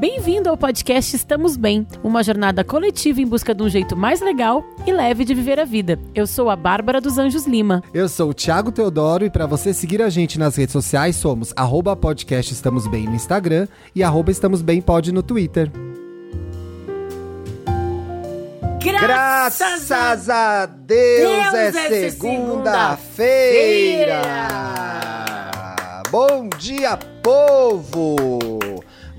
Bem-vindo ao podcast Estamos Bem, uma jornada coletiva em busca de um jeito mais legal e leve de viver a vida. Eu sou a Bárbara dos Anjos Lima. Eu sou o Thiago Teodoro e para você seguir a gente nas redes sociais somos arroba podcast Estamos Bem no Instagram e arroba Estamos Bem Pod no Twitter. Graças, Graças a Deus, Deus é, é segunda-feira! Segunda Bom dia, povo!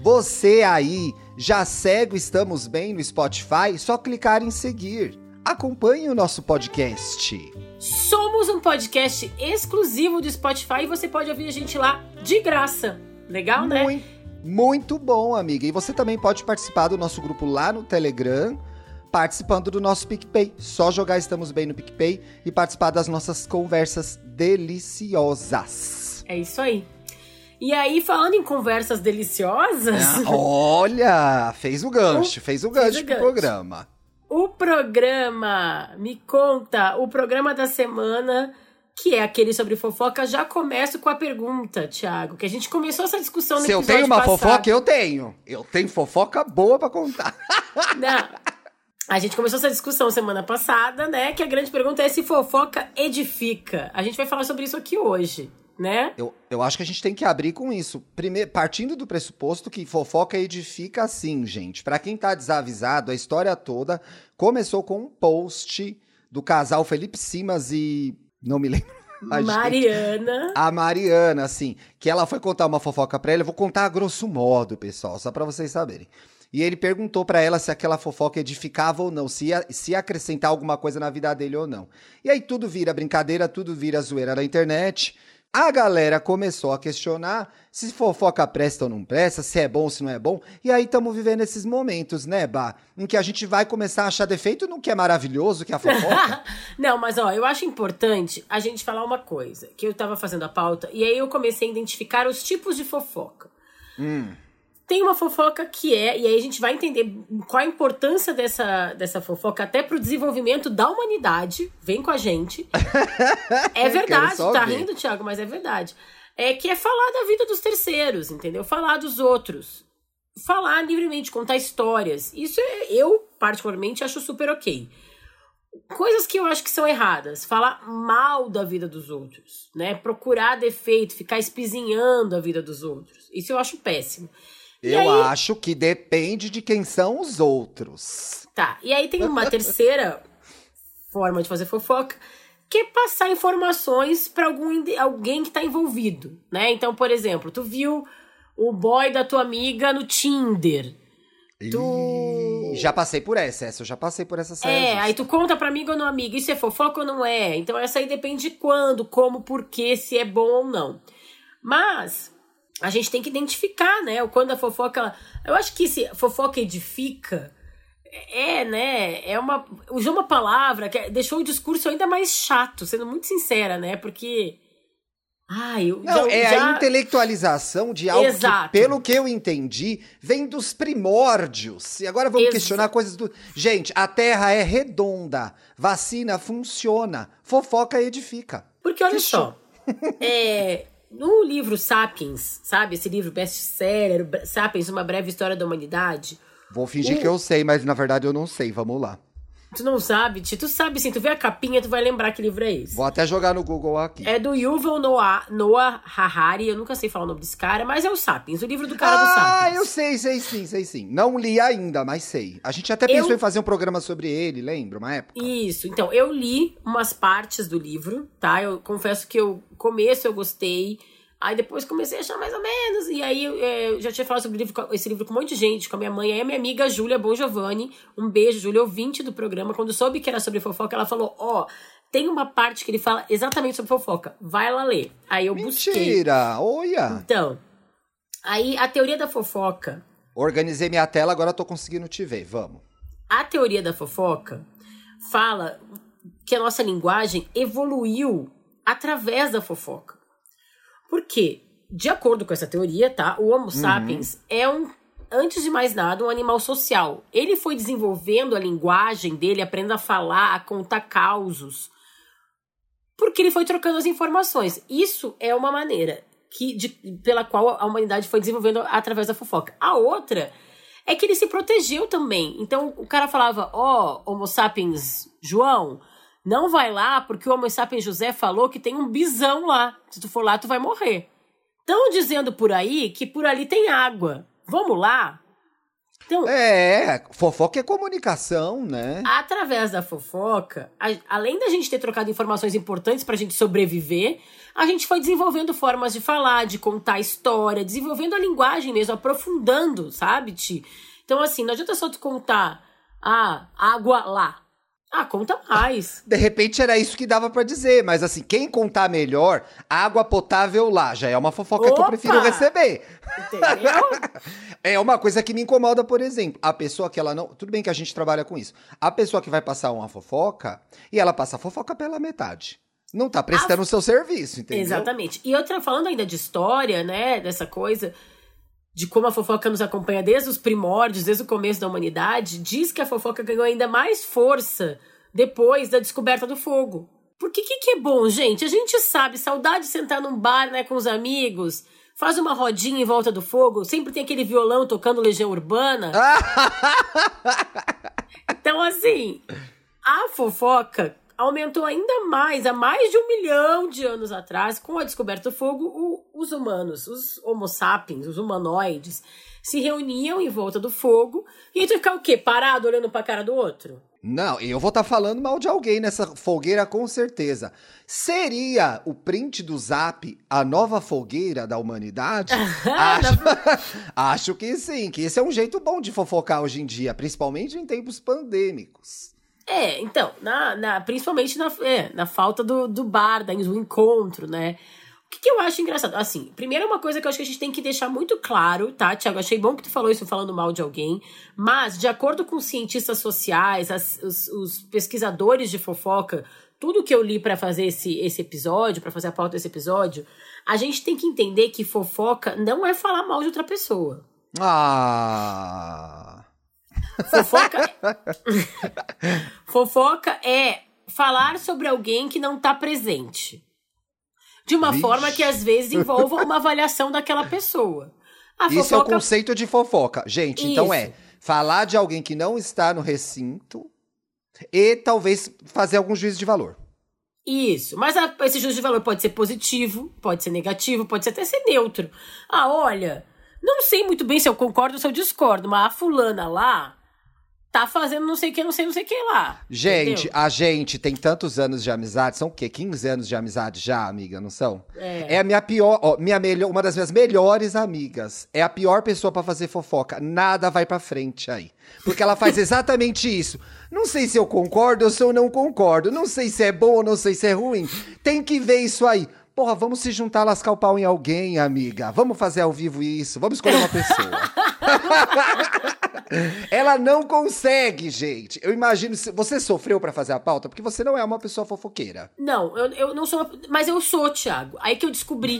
Você aí já segue Estamos Bem no Spotify? Só clicar em seguir. Acompanhe o nosso podcast. Somos um podcast exclusivo do Spotify e você pode ouvir a gente lá de graça. Legal, né? Muito, muito bom, amiga. E você também pode participar do nosso grupo lá no Telegram participando do nosso PicPay. Só jogar Estamos Bem no PicPay e participar das nossas conversas deliciosas. É isso aí. E aí, falando em conversas deliciosas. Ah, olha, fez o gancho, o, fez o gancho fez o pro gancho. programa. O programa, me conta, o programa da semana, que é aquele sobre fofoca, já começo com a pergunta, Thiago, que a gente começou essa discussão no Se eu tenho uma passado. fofoca, eu tenho. Eu tenho fofoca boa para contar. Não. A gente começou essa discussão semana passada, né? Que a grande pergunta é se fofoca edifica. A gente vai falar sobre isso aqui hoje né? Eu, eu acho que a gente tem que abrir com isso. Primeiro, partindo do pressuposto que fofoca edifica assim, gente. Para quem tá desavisado, a história toda começou com um post do casal Felipe Simas e. Não me lembro. A Mariana. Gente, a Mariana, assim, que ela foi contar uma fofoca pra ele. Eu vou contar a grosso modo, pessoal, só pra vocês saberem. E ele perguntou para ela se aquela fofoca edificava ou não, se ia, se ia acrescentar alguma coisa na vida dele ou não. E aí tudo vira brincadeira, tudo vira zoeira na internet. A galera começou a questionar se fofoca presta ou não presta, se é bom ou se não é bom. E aí estamos vivendo esses momentos, né, Bah? Em que a gente vai começar a achar defeito no que é maravilhoso, que é a fofoca. não, mas ó, eu acho importante a gente falar uma coisa. Que eu tava fazendo a pauta e aí eu comecei a identificar os tipos de fofoca. Hum. Tem uma fofoca que é, e aí a gente vai entender qual a importância dessa, dessa fofoca até pro desenvolvimento da humanidade. Vem com a gente. é verdade, tá rindo, Thiago, mas é verdade. É que é falar da vida dos terceiros, entendeu? Falar dos outros. Falar livremente, contar histórias. Isso é, eu, particularmente, acho super ok. Coisas que eu acho que são erradas. Falar mal da vida dos outros, né? Procurar defeito, ficar espizinhando a vida dos outros. Isso eu acho péssimo. Eu aí... acho que depende de quem são os outros. Tá. E aí tem uma terceira forma de fazer fofoca, que é passar informações para algum alguém que tá envolvido, né? Então, por exemplo, tu viu o boy da tua amiga no Tinder. Tu... Já passei por essa, essa eu já passei por essa série. É, aí tu conta pra amiga ou não amiga, isso é fofoca ou não é? Então essa aí depende de quando, como, porquê, se é bom ou não. Mas a gente tem que identificar, né? O quando a fofoca. Eu acho que se fofoca edifica. É, né? É uma. Usou uma palavra que deixou o discurso ainda mais chato, sendo muito sincera, né? Porque. Ai, eu, Não, já, é já... a intelectualização de algo Exato. que, pelo que eu entendi, vem dos primórdios. E agora vamos questionar coisas do. Gente, a Terra é redonda. Vacina funciona. Fofoca edifica. Porque olha Fechou. só. é, no livro Sapiens, sabe? Esse livro best-seller, Sapiens, Uma Breve História da Humanidade. Vou fingir que eu sei, mas na verdade eu não sei. Vamos lá. Tu não sabe, Ti? Tu sabe sim, tu vê a capinha, tu vai lembrar que livro é esse. Vou até jogar no Google aqui. É do Yuval Noah, Noah Harari, eu nunca sei falar o nome desse cara, mas é o Sapiens, o livro do cara ah, do Sapiens. Ah, eu sei, sei sim, sei sim. Não li ainda, mas sei. A gente até pensou eu... em fazer um programa sobre ele, lembra? Uma época. Isso, então, eu li umas partes do livro, tá? Eu confesso que o começo eu gostei, Aí depois comecei a achar mais ou menos. E aí é, eu já tinha falado sobre livro, esse livro com um monte de gente, com a minha mãe. Aí a minha amiga Júlia Bon Giovanni, um beijo, Júlia, ouvinte do programa. Quando soube que era sobre fofoca, ela falou: Ó, oh, tem uma parte que ele fala exatamente sobre fofoca. Vai lá ler. Aí eu Mentira, busquei. Mentira! Olha! Então, aí a teoria da fofoca. Organizei minha tela, agora tô conseguindo te ver. Vamos. A teoria da fofoca fala que a nossa linguagem evoluiu através da fofoca. Porque, de acordo com essa teoria, tá? O Homo uhum. sapiens é um antes de mais nada, um animal social. Ele foi desenvolvendo a linguagem dele, aprendendo a falar, a contar causos, porque ele foi trocando as informações. Isso é uma maneira que, de, pela qual a humanidade foi desenvolvendo através da fofoca. A outra é que ele se protegeu também. Então o cara falava: Ó, oh, Homo sapiens João, não vai lá porque o Homo sapiens José falou que tem um bisão lá. Se tu for lá, tu vai morrer. Estão dizendo por aí que por ali tem água. Vamos lá? Então, é, fofoca é comunicação, né? Através da fofoca, a, além da gente ter trocado informações importantes pra gente sobreviver, a gente foi desenvolvendo formas de falar, de contar história, desenvolvendo a linguagem mesmo, aprofundando, sabe, Ti? Então, assim, não adianta só tu contar, ah, água lá. Ah, conta mais. De repente era isso que dava para dizer, mas assim, quem contar melhor, água potável lá, já é uma fofoca Opa! que eu prefiro receber. Entendeu? é uma coisa que me incomoda, por exemplo, a pessoa que ela não, tudo bem que a gente trabalha com isso. A pessoa que vai passar uma fofoca e ela passa a fofoca pela metade. Não tá prestando o seu serviço, entendeu? Exatamente. E outra, falando ainda de história, né, dessa coisa, de como a fofoca nos acompanha desde os primórdios, desde o começo da humanidade, diz que a fofoca ganhou ainda mais força depois da descoberta do fogo. Porque que que é bom, gente? A gente sabe, saudade de sentar num bar, né, com os amigos, faz uma rodinha em volta do fogo, sempre tem aquele violão tocando Legião Urbana. então, assim, a fofoca aumentou ainda mais, há mais de um milhão de anos atrás, com a descoberta do fogo, o, os humanos, os homo sapiens, os humanoides, se reuniam em volta do fogo e a gente ficar o quê? Parado olhando pra cara do outro? Não, eu vou estar tá falando mal de alguém nessa fogueira com certeza. Seria o print do Zap a nova fogueira da humanidade? acho, acho que sim, que esse é um jeito bom de fofocar hoje em dia, principalmente em tempos pandêmicos. É, então, na, na, principalmente na, é, na falta do, do bar, do encontro, né? O que, que, eu acho engraçado? Assim, primeiro uma coisa que eu acho que a gente tem que deixar muito claro, tá, Tiago? Achei bom que tu falou isso falando mal de alguém, mas, de acordo com cientistas sociais, as, os, os pesquisadores de fofoca, tudo que eu li para fazer esse, esse episódio, para fazer a pauta desse episódio, a gente tem que entender que fofoca não é falar mal de outra pessoa. Ah. Fofoca. Fofoca é falar sobre alguém que não tá presente. De uma Vixe. forma que às vezes envolva uma avaliação daquela pessoa. A Isso fofoca... é o conceito de fofoca. Gente, Isso. então é falar de alguém que não está no recinto e talvez fazer algum juízo de valor. Isso, mas a, esse juízo de valor pode ser positivo, pode ser negativo, pode ser até ser neutro. Ah, olha, não sei muito bem se eu concordo ou se eu discordo, mas a fulana lá tá fazendo não sei o que, não sei, não sei o que lá. Gente, entendeu? a gente tem tantos anos de amizade, são o quê? 15 anos de amizade já, amiga, não são? É. É a minha pior, ó, minha melhor, uma das minhas melhores amigas. É a pior pessoa para fazer fofoca. Nada vai para frente aí. Porque ela faz exatamente isso. Não sei se eu concordo ou se eu não concordo. Não sei se é bom ou não sei se é ruim. Tem que ver isso aí. Porra, vamos se juntar, lascar o pau em alguém, amiga. Vamos fazer ao vivo isso. Vamos escolher uma pessoa. Ela não consegue, gente. Eu imagino. Você sofreu para fazer a pauta porque você não é uma pessoa fofoqueira. Não, eu, eu não sou. Mas eu sou, Thiago. Aí que eu descobri.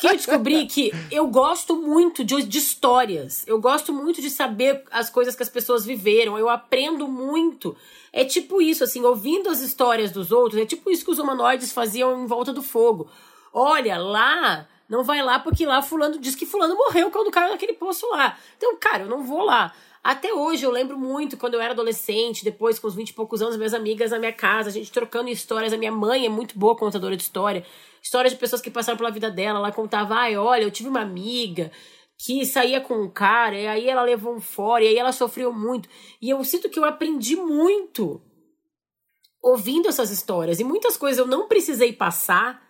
que eu descobri que eu gosto muito de, de histórias. Eu gosto muito de saber as coisas que as pessoas viveram. Eu aprendo muito. É tipo isso, assim, ouvindo as histórias dos outros, é tipo isso que os humanoides faziam em volta do fogo. Olha, lá não vai lá porque lá fulano diz que fulano morreu quando caiu naquele poço lá. Então, cara, eu não vou lá. Até hoje eu lembro muito quando eu era adolescente, depois com uns 20 e poucos anos, minhas amigas na minha casa, a gente trocando histórias. A minha mãe é muito boa contadora de história. Histórias de pessoas que passaram pela vida dela. Ela contava, ai, olha, eu tive uma amiga que saía com um cara, e aí ela levou um fora, e aí ela sofreu muito. E eu sinto que eu aprendi muito ouvindo essas histórias. E muitas coisas eu não precisei passar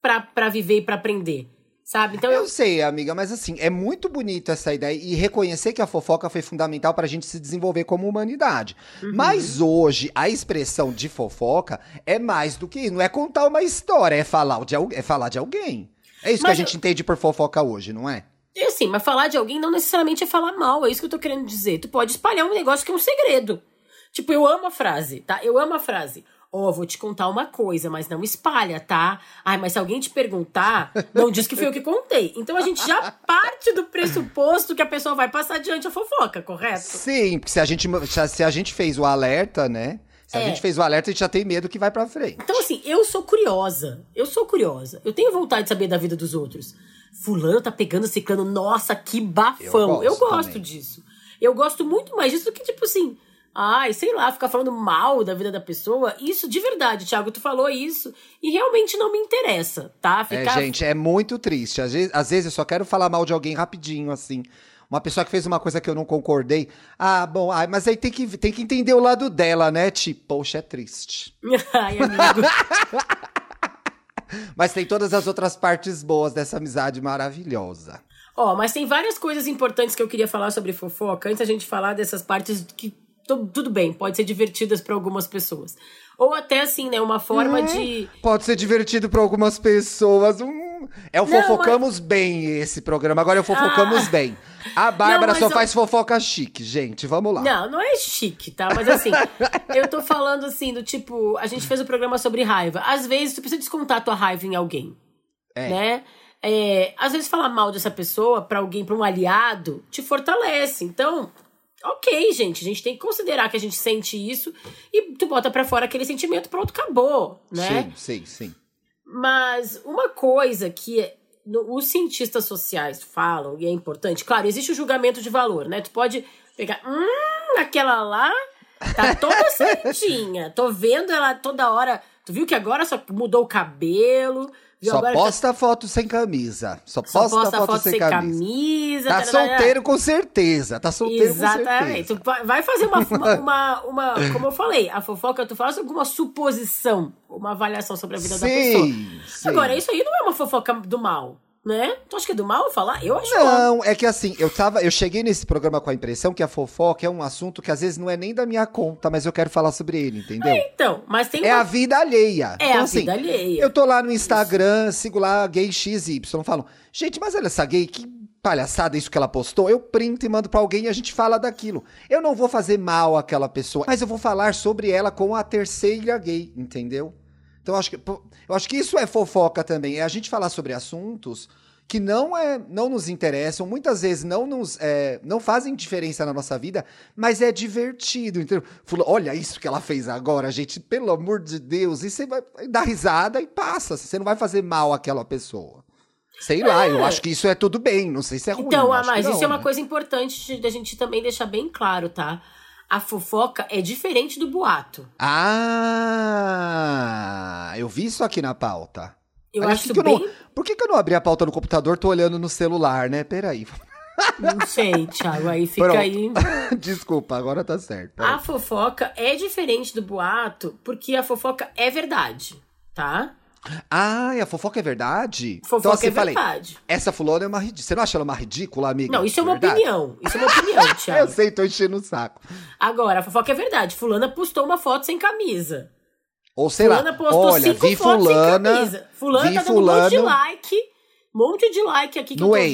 para viver e para aprender. Sabe? Então eu... eu sei, amiga, mas assim, é muito bonito essa ideia e reconhecer que a fofoca foi fundamental pra gente se desenvolver como humanidade. Uhum. Mas hoje, a expressão de fofoca é mais do que não é contar uma história, é falar de, é falar de alguém. É isso mas que a gente eu... entende por fofoca hoje, não é? É assim, mas falar de alguém não necessariamente é falar mal, é isso que eu tô querendo dizer. Tu pode espalhar um negócio que é um segredo. Tipo, eu amo a frase, tá? Eu amo a frase. Ó, oh, vou te contar uma coisa, mas não espalha, tá? Ai, mas se alguém te perguntar, não diz que foi eu que contei. Então a gente já parte do pressuposto que a pessoa vai passar adiante a fofoca, correto? Sim, porque se a gente, se a gente fez o alerta, né? Se é. a gente fez o alerta, a gente já tem medo que vai pra frente. Então, assim, eu sou curiosa. Eu sou curiosa. Eu tenho vontade de saber da vida dos outros. Fulano tá pegando ciclano. Nossa, que bafão. Eu gosto, eu gosto disso. Eu gosto muito mais disso do que, tipo assim, ai, sei lá, ficar falando mal da vida da pessoa. Isso de verdade, Thiago, tu falou isso e realmente não me interessa, tá? É, ficar... É, gente, é muito triste. Às vezes, às vezes eu só quero falar mal de alguém rapidinho, assim. Uma pessoa que fez uma coisa que eu não concordei. Ah, bom, ai, mas aí tem que, tem que entender o lado dela, né? Tipo, poxa, é triste. ai, amigo. mas tem todas as outras partes boas dessa amizade maravilhosa. Ó, oh, mas tem várias coisas importantes que eu queria falar sobre fofoca antes a gente falar dessas partes que tudo bem, pode ser divertidas para algumas pessoas. Ou até assim, né, uma forma hum, de Pode ser divertido para algumas pessoas. Hum, é o Não, Fofocamos mas... Bem esse programa. Agora é o Fofocamos ah. Bem. A Bárbara não, só eu... faz fofoca chique, gente. Vamos lá. Não, não é chique, tá? Mas assim, eu tô falando assim, do tipo, a gente fez o um programa sobre raiva. Às vezes tu precisa descontar a tua raiva em alguém. É. Né? É, às vezes falar mal dessa pessoa para alguém, para um aliado, te fortalece. Então, ok, gente, a gente tem que considerar que a gente sente isso e tu bota para fora aquele sentimento, pronto, acabou, né? Sim, sim, sim. Mas uma coisa que os cientistas sociais falam, e é importante, claro, existe o julgamento de valor, né? Tu pode pegar, hum, aquela lá tá toda certinha. Tô vendo ela toda hora. Tu viu que agora só mudou o cabelo, só posta tá... foto sem camisa. Só, Só posta, posta foto, foto, sem, sem camisa. camisa. Tá solteiro com certeza. Tá solteiro Exatamente. com certeza. vai fazer uma, uma, uma, uma, Como eu falei, a fofoca, tu faz alguma suposição, uma avaliação sobre a vida sim, da pessoa. Sim. Agora, isso aí não é uma fofoca do mal né? Tu acha que é do mal falar? Eu acho Não, é que assim, eu tava, eu cheguei nesse programa com a impressão que a fofoca é um assunto que às vezes não é nem da minha conta, mas eu quero falar sobre ele, entendeu? É, então, mas tem É uma... a vida alheia. É então, a assim, vida alheia. Eu tô lá no Instagram, Isso. sigo lá gay XY, falam: "Gente, mas olha essa gay que palhaçada isso que ela postou, eu printo e mando para alguém e a gente fala daquilo. Eu não vou fazer mal àquela pessoa, mas eu vou falar sobre ela com a terceira gay, entendeu? Então eu acho que eu acho que isso é fofoca também, é a gente falar sobre assuntos que não é não nos interessam, muitas vezes não nos é, não fazem diferença na nossa vida, mas é divertido. Então, olha isso que ela fez agora, gente, pelo amor de Deus, e você vai dar risada e passa, você não vai fazer mal àquela pessoa. Sei é. lá, eu é. acho que isso é tudo bem, não sei se é ruim. Então, ah, mas isso é uma né? coisa importante da gente também deixar bem claro, tá? A fofoca é diferente do boato. Ah, eu vi isso aqui na pauta. Eu Aliás, acho que, que bem... eu não, Por que, que eu não abri a pauta no computador, tô olhando no celular, né? Peraí. Não sei, Thiago, aí fica Pronto. aí. Desculpa, agora tá certo. A fofoca é diferente do boato, porque a fofoca é verdade, tá? Ah, a fofoca é verdade? Fofoca então, assim, é falei, verdade. Essa fulana é uma ridícula. Você não acha ela uma ridícula, amiga? Não, isso é uma verdade? opinião. Isso é uma opinião, Thiago. eu sei, tô enchendo o saco. Agora, a fofoca é verdade. Fulana postou uma foto sem camisa. Ou sei fulana lá, olha, vi fulana, fulana vi tá dando fulano, um monte de like, monte de like aqui que eu tô ex.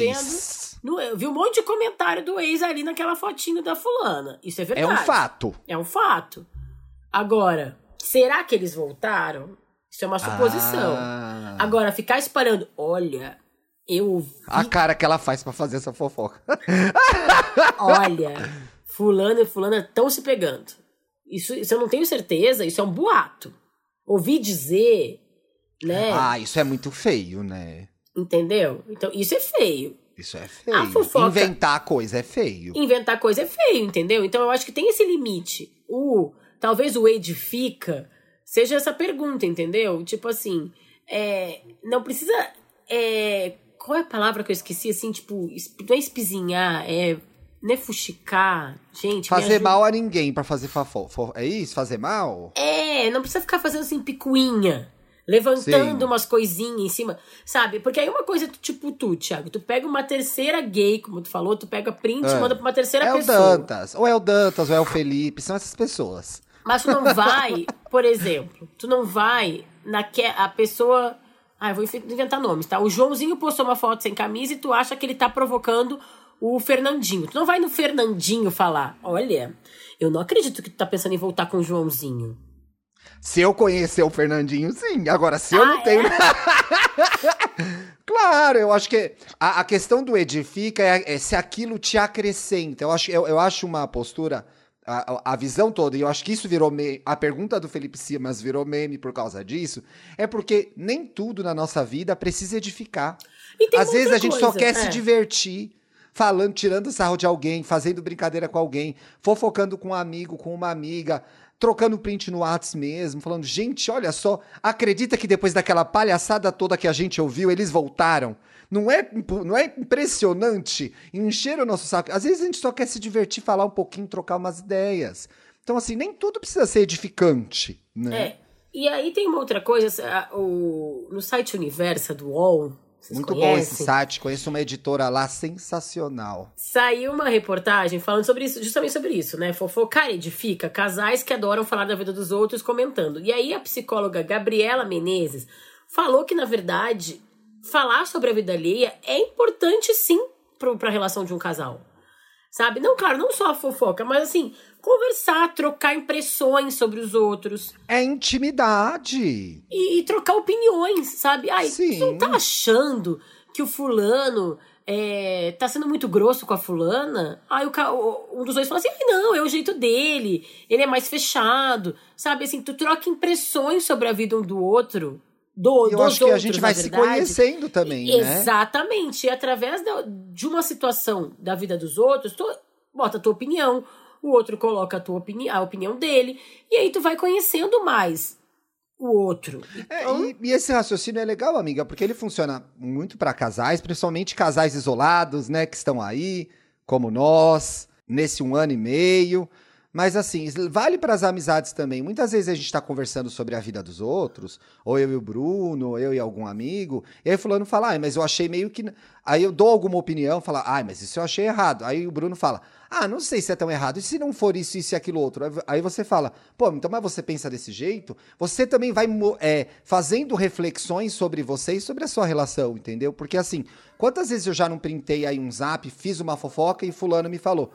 vendo. No, eu vi um monte de comentário do ex ali naquela fotinho da fulana. Isso é verdade. É um fato. É um fato. Agora, será que eles voltaram? Isso é uma suposição. Ah. Agora, ficar espalhando, olha, eu vi... A cara que ela faz para fazer essa fofoca. olha, fulano e fulana estão se pegando. Isso, isso eu não tenho certeza, isso é um boato ouvi dizer, né? Ah, isso é muito feio, né? Entendeu? Então, isso é feio. Isso é feio. A fofoca, Inventar coisa é feio. Inventar coisa é feio, entendeu? Então eu acho que tem esse limite. O talvez o edifica seja essa pergunta, entendeu? Tipo assim, é, não precisa. É, qual é a palavra que eu esqueci? Assim, tipo, não é espizinhar, é né, fuxicar, gente. Fazer mal a ninguém para fazer fofo. É isso? Fazer mal? É, não precisa ficar fazendo assim picuinha. Levantando Sim. umas coisinhas em cima, sabe? Porque aí uma coisa, tipo tu, Thiago, tu pega uma terceira gay, como tu falou, tu pega print e é. manda pra uma terceira é pessoa. É o Dantas, ou é o Dantas, ou é o Felipe, são essas pessoas. Mas tu não vai, por exemplo, tu não vai naque a pessoa. Ah, eu vou inventar nomes, tá? O Joãozinho postou uma foto sem camisa e tu acha que ele tá provocando o Fernandinho. Tu não vai no Fernandinho falar, olha, eu não acredito que tu tá pensando em voltar com o Joãozinho. Se eu conhecer o Fernandinho, sim. Agora, se eu ah, não tenho. É? claro, eu acho que a, a questão do edifica é, é, se aquilo te acrescenta. Eu acho, eu, eu acho uma postura. A, a, visão toda, e eu acho que isso virou meme. A pergunta do Felipe Simas virou meme por causa disso. É porque nem tudo na nossa vida precisa edificar. Às vezes a gente coisa, só quer é. se divertir falando, tirando sarro de alguém, fazendo brincadeira com alguém, fofocando com um amigo, com uma amiga, trocando print no Whats mesmo, falando, gente, olha só, acredita que depois daquela palhaçada toda que a gente ouviu, eles voltaram? Não é, não é impressionante encher o nosso saco? Às vezes a gente só quer se divertir, falar um pouquinho, trocar umas ideias. Então, assim, nem tudo precisa ser edificante, né? É. E aí tem uma outra coisa, o, no site Universa do UOL, vocês Muito conhecem? bom esse site, conheço uma editora lá sensacional. Saiu uma reportagem falando sobre isso, justamente sobre isso, né? Fofocar edifica casais que adoram falar da vida dos outros comentando. E aí a psicóloga Gabriela Menezes falou que, na verdade, falar sobre a vida alheia é importante sim para a relação de um casal. Sabe? Não, claro, não só a fofoca, mas assim, conversar, trocar impressões sobre os outros. É intimidade. E, e trocar opiniões, sabe? Ai, Sim. não tá achando que o fulano é, tá sendo muito grosso com a fulana? Aí o, um dos dois fala assim: não, é o jeito dele, ele é mais fechado, sabe? Assim, tu troca impressões sobre a vida um do outro do, eu acho que a gente vai se conhecendo também, né? Exatamente. E através da, de uma situação da vida dos outros, tu bota a tua opinião, o outro coloca a tua opini a opinião dele, e aí tu vai conhecendo mais o outro. É, então... É, e, e, esse raciocínio é legal, amiga, porque ele funciona muito para casais, principalmente casais isolados, né, que estão aí, como nós, nesse um ano e meio. Mas assim, vale para as amizades também. Muitas vezes a gente está conversando sobre a vida dos outros, ou eu e o Bruno, ou eu e algum amigo, e aí fulano fala, ah, mas eu achei meio que. Aí eu dou alguma opinião, fala, ah, mas isso eu achei errado. Aí o Bruno fala, ah, não sei se é tão errado. E se não for isso, isso e aquilo outro? Aí você fala, pô, então mas você pensa desse jeito? Você também vai é, fazendo reflexões sobre você e sobre a sua relação, entendeu? Porque assim, quantas vezes eu já não printei aí um zap, fiz uma fofoca e fulano me falou,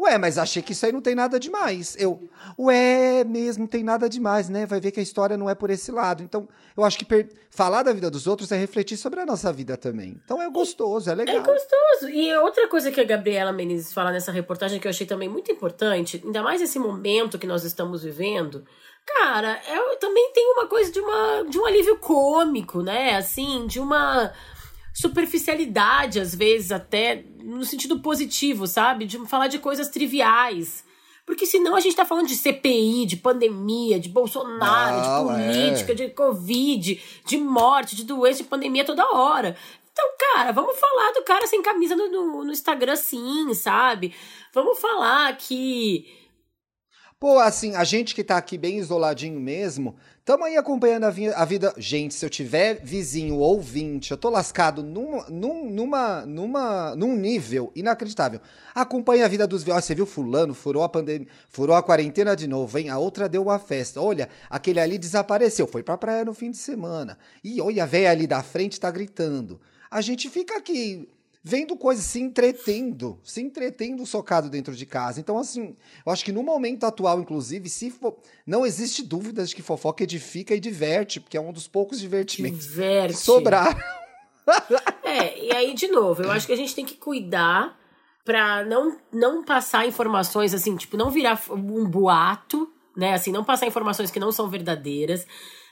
Ué, mas achei que isso aí não tem nada demais. Eu, ué, mesmo, não tem nada demais, né? Vai ver que a história não é por esse lado. Então, eu acho que falar da vida dos outros é refletir sobre a nossa vida também. Então é gostoso, é legal. É gostoso. E outra coisa que a Gabriela Menezes fala nessa reportagem que eu achei também muito importante, ainda mais esse momento que nós estamos vivendo, cara, é, também tem uma coisa de, uma, de um alívio cômico, né? Assim, de uma superficialidade, às vezes, até no sentido positivo, sabe? De falar de coisas triviais. Porque senão a gente tá falando de CPI, de pandemia, de Bolsonaro, de política, é. de Covid, de morte, de doença, de pandemia toda hora. Então, cara, vamos falar do cara sem camisa no, no, no Instagram, sim, sabe? Vamos falar que. Pô, assim, a gente que tá aqui bem isoladinho mesmo, Tamo aí acompanhando a, a, vida. Gente, se eu tiver vizinho ou ouvinte, eu tô lascado num, num, numa, numa, num nível inacreditável. Acompanha a vida dos viados. Você viu fulano, furou a pandemia, furou a quarentena de novo, hein? A outra deu uma festa. Olha, aquele ali desapareceu, foi pra praia no fim de semana. E olha, a véia ali da frente tá gritando. A gente fica aqui vendo coisas, se entretendo, se entretendo socado dentro de casa. Então, assim, eu acho que no momento atual, inclusive, se for, não existe dúvida de que fofoca edifica e diverte, porque é um dos poucos divertimentos Diverte. que sobraram. É, e aí, de novo, eu acho que a gente tem que cuidar pra não, não passar informações assim, tipo, não virar um boato, né? Assim, não passar informações que não são verdadeiras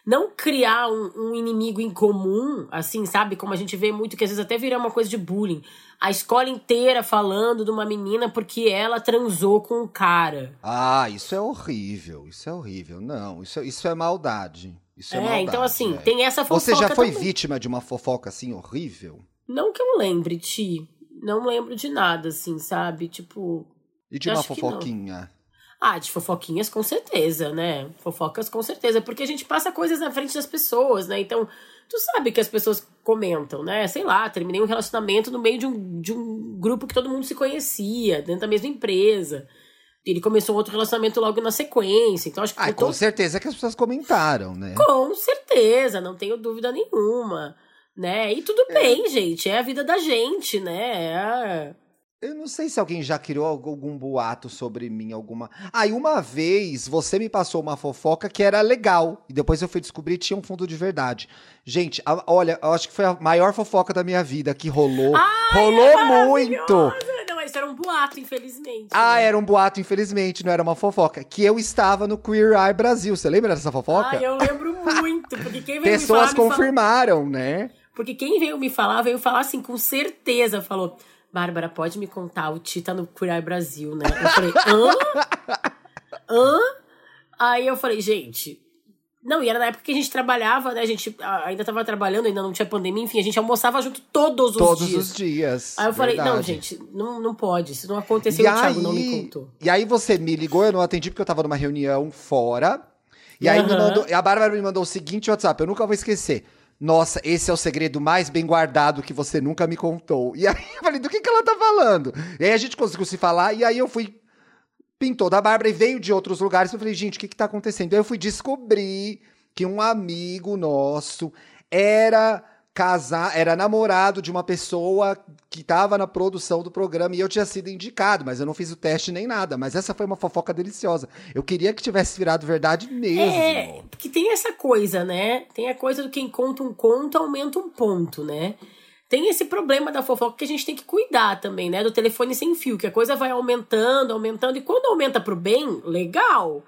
não criar um, um, inimigo em comum, assim, sabe? Como a gente vê muito, que às vezes até vira uma coisa de bullying. A escola inteira falando de uma menina porque ela transou com um cara. Ah, isso é horrível, isso é horrível. Não, isso, isso é maldade. Isso é, é maldade, então assim, é. tem essa fofoca Você já foi também. vítima de uma fofoca assim horrível? Não que eu lembre, Ti. Não lembro de nada, assim, sabe? Tipo. E de uma fofoquinha? Ah, de fofoquinhas com certeza, né? Fofocas com certeza, porque a gente passa coisas na frente das pessoas, né? Então, tu sabe que as pessoas comentam, né? Sei lá, terminei um relacionamento no meio de um, de um grupo que todo mundo se conhecia, dentro da mesma empresa. Ele começou outro relacionamento logo na sequência. Então, acho que. Ah, com certeza que as pessoas comentaram, né? Com certeza, não tenho dúvida nenhuma. Né? E tudo é. bem, gente. É a vida da gente, né? É eu não sei se alguém já criou algum boato sobre mim, alguma. Aí, ah, uma vez, você me passou uma fofoca que era legal. E depois eu fui descobrir que tinha um fundo de verdade. Gente, a, olha, eu acho que foi a maior fofoca da minha vida que rolou. Ai, rolou é muito! Não, isso era um boato, infelizmente. Ah, né? era um boato, infelizmente, não era uma fofoca. Que eu estava no Queer Eye Brasil. Você lembra dessa fofoca? Ah, eu lembro muito. Porque quem veio Pessoas me falar, confirmaram, me falou... né? Porque quem veio me falar, veio falar assim, com certeza, falou Bárbara, pode me contar, o Ti tá no Curar Brasil, né? Eu falei, hã? Hã? Aí eu falei, gente, não, e era na época que a gente trabalhava, né? A gente ainda tava trabalhando, ainda não tinha pandemia, enfim, a gente almoçava junto todos os todos dias. Todos os dias. Aí eu falei, verdade. não, gente, não, não pode, isso não aconteceu, e o Thiago não me contou. E aí você me ligou, eu não atendi porque eu tava numa reunião fora. E aí uhum. me mandou, a Bárbara me mandou o seguinte WhatsApp, eu nunca vou esquecer. Nossa, esse é o segredo mais bem guardado que você nunca me contou. E aí eu falei, do que, que ela tá falando? E aí a gente conseguiu se falar, e aí eu fui. Pintou da Bárbara e veio de outros lugares. Eu falei, gente, o que, que tá acontecendo? Aí eu fui descobrir que um amigo nosso era casar, era namorado de uma pessoa que estava na produção do programa e eu tinha sido indicado, mas eu não fiz o teste nem nada. Mas essa foi uma fofoca deliciosa. Eu queria que tivesse virado verdade mesmo. É, porque tem essa coisa, né? Tem a coisa do quem conta um conto aumenta um ponto, né? Tem esse problema da fofoca que a gente tem que cuidar também, né? Do telefone sem fio, que a coisa vai aumentando, aumentando, e quando aumenta pro bem, legal.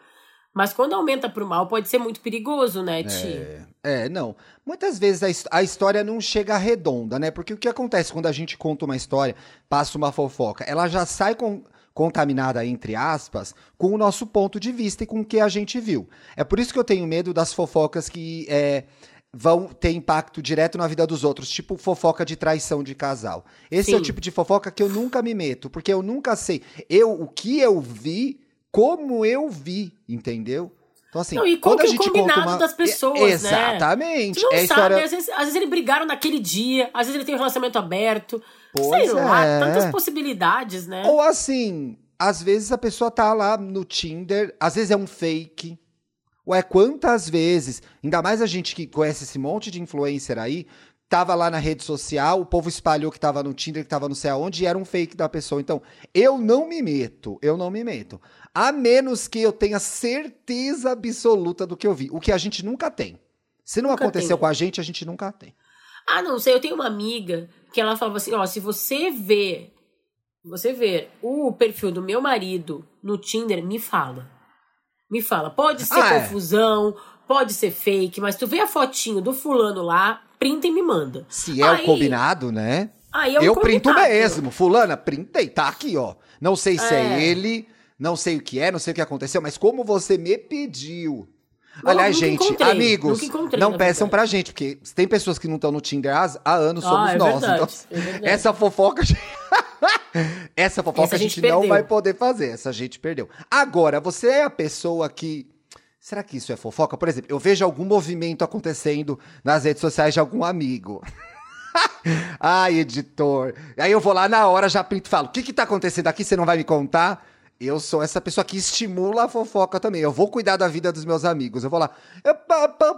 Mas quando aumenta pro mal, pode ser muito perigoso, né, Ti? É, é não. Muitas vezes a, a, história não chega redonda, né? Porque o que acontece quando a gente conta uma história, passa uma fofoca, ela já sai com, contaminada, entre aspas, com o nosso ponto de vista e com o que a gente viu. É por isso que eu tenho medo das fofocas que é, vão ter impacto direto na vida dos outros, tipo fofoca de traição de casal. Esse Sim. é o tipo de fofoca que eu nunca me meto, porque eu nunca sei. Eu, o que eu vi como eu vi, entendeu? Então, assim, não, e qual que é o combinado uma... das pessoas, é, Exatamente. né? Exatamente. é sabe, história... às, vezes, às vezes eles brigaram naquele dia, às vezes ele tem um relacionamento aberto. Pois sei lá, é. tantas possibilidades, né? Ou assim, às vezes a pessoa tá lá no Tinder, às vezes é um fake. Ué, quantas vezes, ainda mais a gente que conhece esse monte de influencer aí, tava lá na rede social, o povo espalhou que tava no Tinder, que tava não sei aonde, e era um fake da pessoa. Então, eu não me meto, eu não me meto. A menos que eu tenha certeza absoluta do que eu vi. O que a gente nunca tem. Se não nunca aconteceu tem. com a gente, a gente nunca tem. Ah, não sei. Eu tenho uma amiga que ela falava assim: ó, se você vê, você ver o perfil do meu marido no Tinder, me fala. Me fala. Pode ser ah, é. confusão, é. pode ser fake, mas tu vê a fotinho do fulano lá, printa e me manda. Se é aí, o combinado, né? Aí é eu printo mesmo. Fulana, printei, tá aqui, ó. Não sei se é, é ele não sei o que é, não sei o que aconteceu, mas como você me pediu. Não, Aliás, gente, amigos, não peçam verdade. pra gente, porque tem pessoas que não estão no Tinder há, há anos, somos ah, é nós. Verdade, então, é essa fofoca. essa fofoca essa a gente, a gente não vai poder fazer. Essa gente perdeu. Agora, você é a pessoa que. Será que isso é fofoca? Por exemplo, eu vejo algum movimento acontecendo nas redes sociais de algum amigo. Ai, editor. Aí eu vou lá na hora, já printo e falo: o que que tá acontecendo aqui? Você não vai me contar? eu sou essa pessoa que estimula a fofoca também. Eu vou cuidar da vida dos meus amigos. Eu vou lá.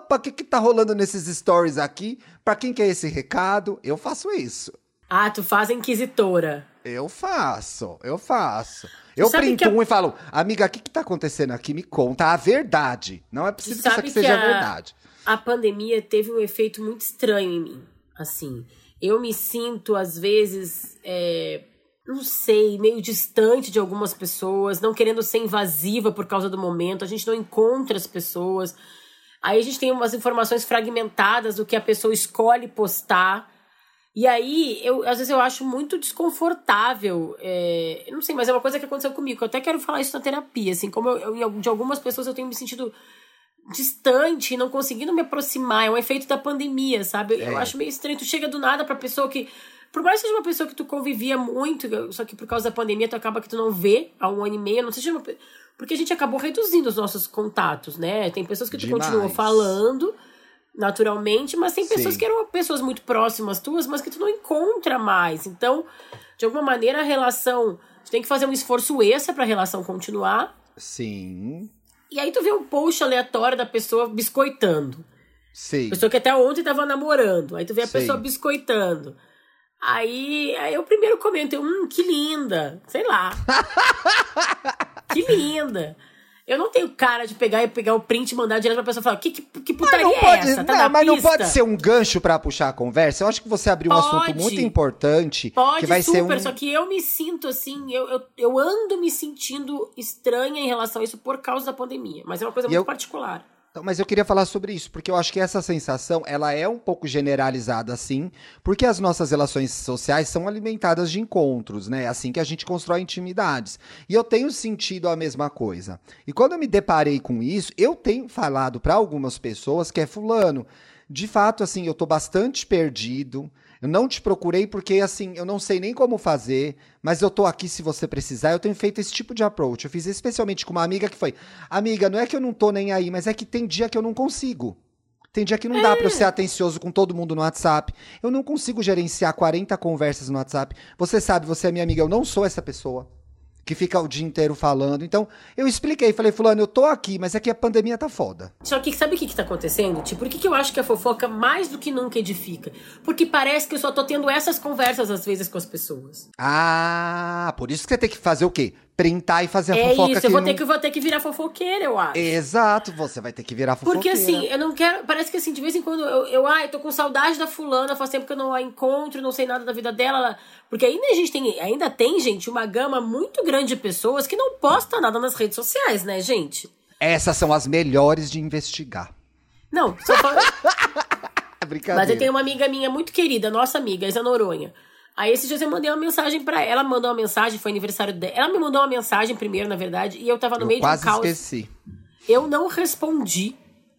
O que que tá rolando nesses stories aqui? Pra quem quer esse recado? Eu faço isso. Ah, tu faz a inquisitora. Eu faço, eu faço. Eu printo um e falo, amiga, o que que tá acontecendo aqui? Me conta a verdade. Não é preciso que isso aqui seja a, verdade. A pandemia teve um efeito muito estranho em mim. Assim, eu me sinto, às vezes, é, não sei, meio distante de algumas pessoas, não querendo ser invasiva por causa do momento, a gente não encontra as pessoas. Aí a gente tem umas informações fragmentadas do que a pessoa escolhe postar. E aí, eu, às vezes eu acho muito desconfortável. É, não sei, mas é uma coisa que aconteceu comigo. Eu até quero falar isso na terapia. Assim, como eu, eu, de algumas pessoas eu tenho me sentido distante, não conseguindo me aproximar. É um efeito da pandemia, sabe? É. Eu acho meio estranho. Tu chega do nada pra pessoa que por mais que seja uma pessoa que tu convivia muito, só que por causa da pandemia tu acaba que tu não vê há um ano e meio, não seja uma, porque a gente acabou reduzindo os nossos contatos, né? Tem pessoas que tu Demais. continua falando naturalmente, mas tem pessoas Sim. que eram pessoas muito próximas tuas, mas que tu não encontra mais. Então, de alguma maneira a relação, tu tem que fazer um esforço extra para a relação continuar. Sim. E aí tu vê um post aleatório da pessoa biscoitando. Sim. Pessoa que até ontem tava namorando. Aí tu vê a Sim. pessoa biscoitando. Aí, aí eu primeiro comento, hum, que linda, sei lá. que linda. Eu não tenho cara de pegar e pegar o print e mandar direto pra pessoa e falar: que, que, que putaria é pode, essa? Tá não, mas pista? não pode ser um gancho para puxar a conversa. Eu acho que você abriu pode, um assunto muito importante. Pode, que vai super. Ser um... Só que eu me sinto assim, eu, eu, eu, ando me sentindo estranha em relação a isso por causa da pandemia. Mas é uma coisa e muito eu, particular. Então, mas eu queria falar sobre isso, porque eu acho que essa sensação, ela é um pouco generalizada, assim, porque as nossas relações sociais são alimentadas de encontros, né? É assim que a gente constrói intimidades. E eu tenho sentido a mesma coisa. E quando eu me deparei com isso, eu tenho falado para algumas pessoas que é fulano, de fato, assim, eu tô bastante perdido, eu não te procurei porque, assim, eu não sei nem como fazer, mas eu tô aqui se você precisar. Eu tenho feito esse tipo de approach. Eu fiz especialmente com uma amiga que foi: Amiga, não é que eu não tô nem aí, mas é que tem dia que eu não consigo. Tem dia que não é. dá pra eu ser atencioso com todo mundo no WhatsApp. Eu não consigo gerenciar 40 conversas no WhatsApp. Você sabe, você é minha amiga, eu não sou essa pessoa que fica o dia inteiro falando. Então, eu expliquei, falei, fulano, eu tô aqui, mas é que a pandemia tá foda. Só que sabe o que que tá acontecendo? Tipo, por que, que eu acho que a fofoca mais do que nunca edifica? Porque parece que eu só tô tendo essas conversas às vezes com as pessoas. Ah, por isso que você tem que fazer o quê? Printar e fazer a é fofoca. É isso, eu vou, não... ter que, vou ter que virar fofoqueira, eu acho. Exato, você vai ter que virar fofoqueira. Porque assim, eu não quero. Parece que assim, de vez em quando eu, eu ai, tô com saudade da fulana, faz tempo que eu não a encontro, não sei nada da vida dela. Porque ainda a gente tem, ainda tem, gente, uma gama muito grande de pessoas que não posta nada nas redes sociais, né, gente? Essas são as melhores de investigar. Não, só fala... Brincadeira. Mas eu tenho uma amiga minha muito querida, nossa amiga, Isa Noronha. Aí esses dias eu mandei uma mensagem para ela, mandou uma mensagem, foi aniversário dela. Ela me mandou uma mensagem primeiro, na verdade, e eu tava no eu meio de um caos. Quase esqueci. Eu não respondi.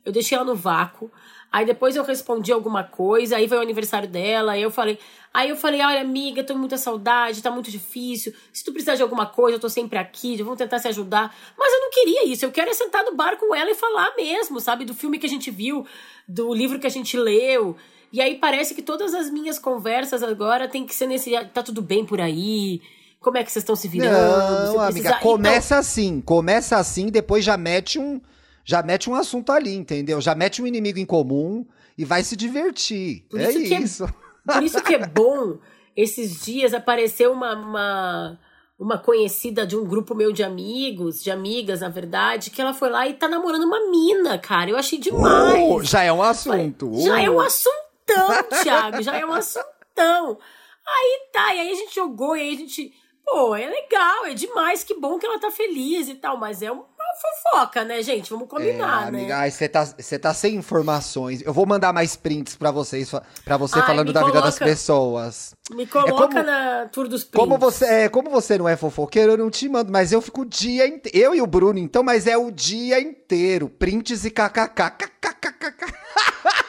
Eu deixei ela no vácuo. Aí depois eu respondi alguma coisa, aí foi o aniversário dela, aí eu falei, aí eu falei, olha, amiga, tô com muita saudade, tá muito difícil. Se tu precisar de alguma coisa, eu tô sempre aqui, vamos tentar se ajudar. Mas eu não queria isso, eu quero é sentar no bar com ela e falar mesmo, sabe, do filme que a gente viu, do livro que a gente leu. E aí parece que todas as minhas conversas agora tem que ser nesse. Tá tudo bem por aí? Como é que vocês estão se virando? Não, amiga, então começa então... assim. Começa assim, depois já mete um. Já mete um assunto ali, entendeu? Já mete um inimigo em comum e vai se divertir. Por é isso. isso. É, por isso que é bom. Esses dias apareceu uma, uma uma conhecida de um grupo meu de amigos, de amigas, na verdade, que ela foi lá e tá namorando uma mina, cara. Eu achei demais. Uh, já é um assunto. Uh. Já é um assunto assuntão, Thiago. Já é um assuntão. Aí tá, e aí a gente jogou, e aí a gente. Pô, é legal, é demais, que bom que ela tá feliz e tal, mas é uma fofoca, né, gente? Vamos combinar, é, né? Amiga, você tá, tá sem informações. Eu vou mandar mais prints pra vocês, para você Ai, falando da coloca, vida das pessoas. Me coloca é como, na tour dos prints. Como você, é, como você não é fofoqueiro, eu não te mando, mas eu fico o dia inteiro. Eu e o Bruno, então, mas é o dia inteiro. Prints e kkk.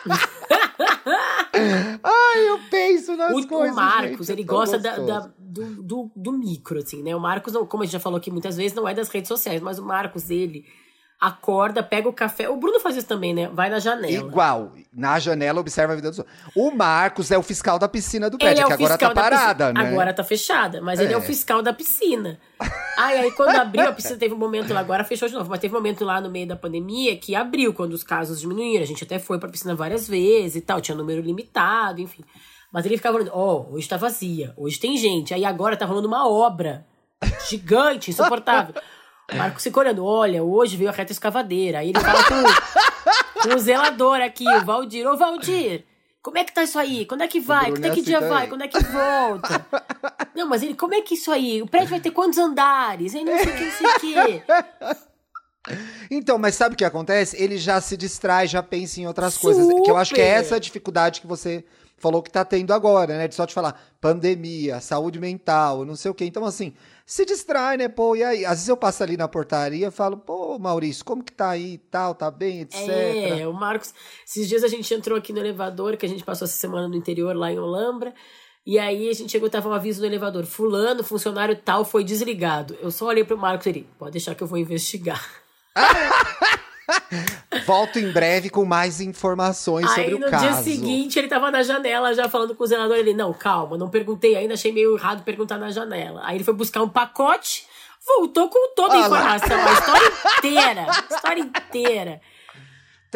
Ai, eu penso nas o, coisas. O Marcos, gente, ele gosta da, da, do, do, do, micro, assim, né? O Marcos, como a gente já falou aqui muitas vezes, não é das redes sociais, mas o Marcos, ele acorda, pega o café. O Bruno faz isso também, né? Vai na janela. Igual. Na janela, observa a vida dos outros. O Marcos é o fiscal da piscina do prédio, é que agora tá parada, né? Agora tá fechada, mas é. ele é o fiscal da piscina. Ai, aí quando abriu a piscina, teve um momento lá, agora fechou de novo, mas teve um momento lá no meio da pandemia que abriu, quando os casos diminuíram. A gente até foi pra piscina várias vezes e tal, tinha número limitado, enfim. Mas ele ficava falando, ó, oh, hoje tá vazia, hoje tem gente. Aí agora tá rolando uma obra gigante, insuportável. O Marcos fica olhando, olha, hoje veio a reta escavadeira. Aí ele fala com, com o zelador aqui, o Valdir. Ô, Valdir, como é que tá isso aí? Quando é que vai? Quando é que dia vai? Quando é que volta? Não, mas ele, como é que isso aí? O prédio vai ter quantos andares? Aí não sei o que, não sei o que. Então, mas sabe o que acontece? Ele já se distrai, já pensa em outras Super. coisas. Que eu acho que é essa dificuldade que você falou que tá tendo agora, né? De só te falar pandemia, saúde mental, não sei o quê. Então, assim, se distrai, né? Pô, e aí? Às vezes eu passo ali na portaria e falo, pô, Maurício, como que tá aí tal, tá bem, etc. É, o Marcos, esses dias a gente entrou aqui no elevador, que a gente passou essa semana no interior, lá em Olambra, e aí a gente chegou, tava um aviso no elevador, fulano, funcionário tal, foi desligado. Eu só olhei pro Marcos e ele, pode deixar que eu vou investigar. Volto em breve com mais informações Aí, sobre o caso. Aí no dia seguinte ele tava na janela já falando com o zelador. Ele, não, calma, não perguntei ainda, achei meio errado perguntar na janela. Aí ele foi buscar um pacote, voltou com toda a informação, a história inteira. A história inteira.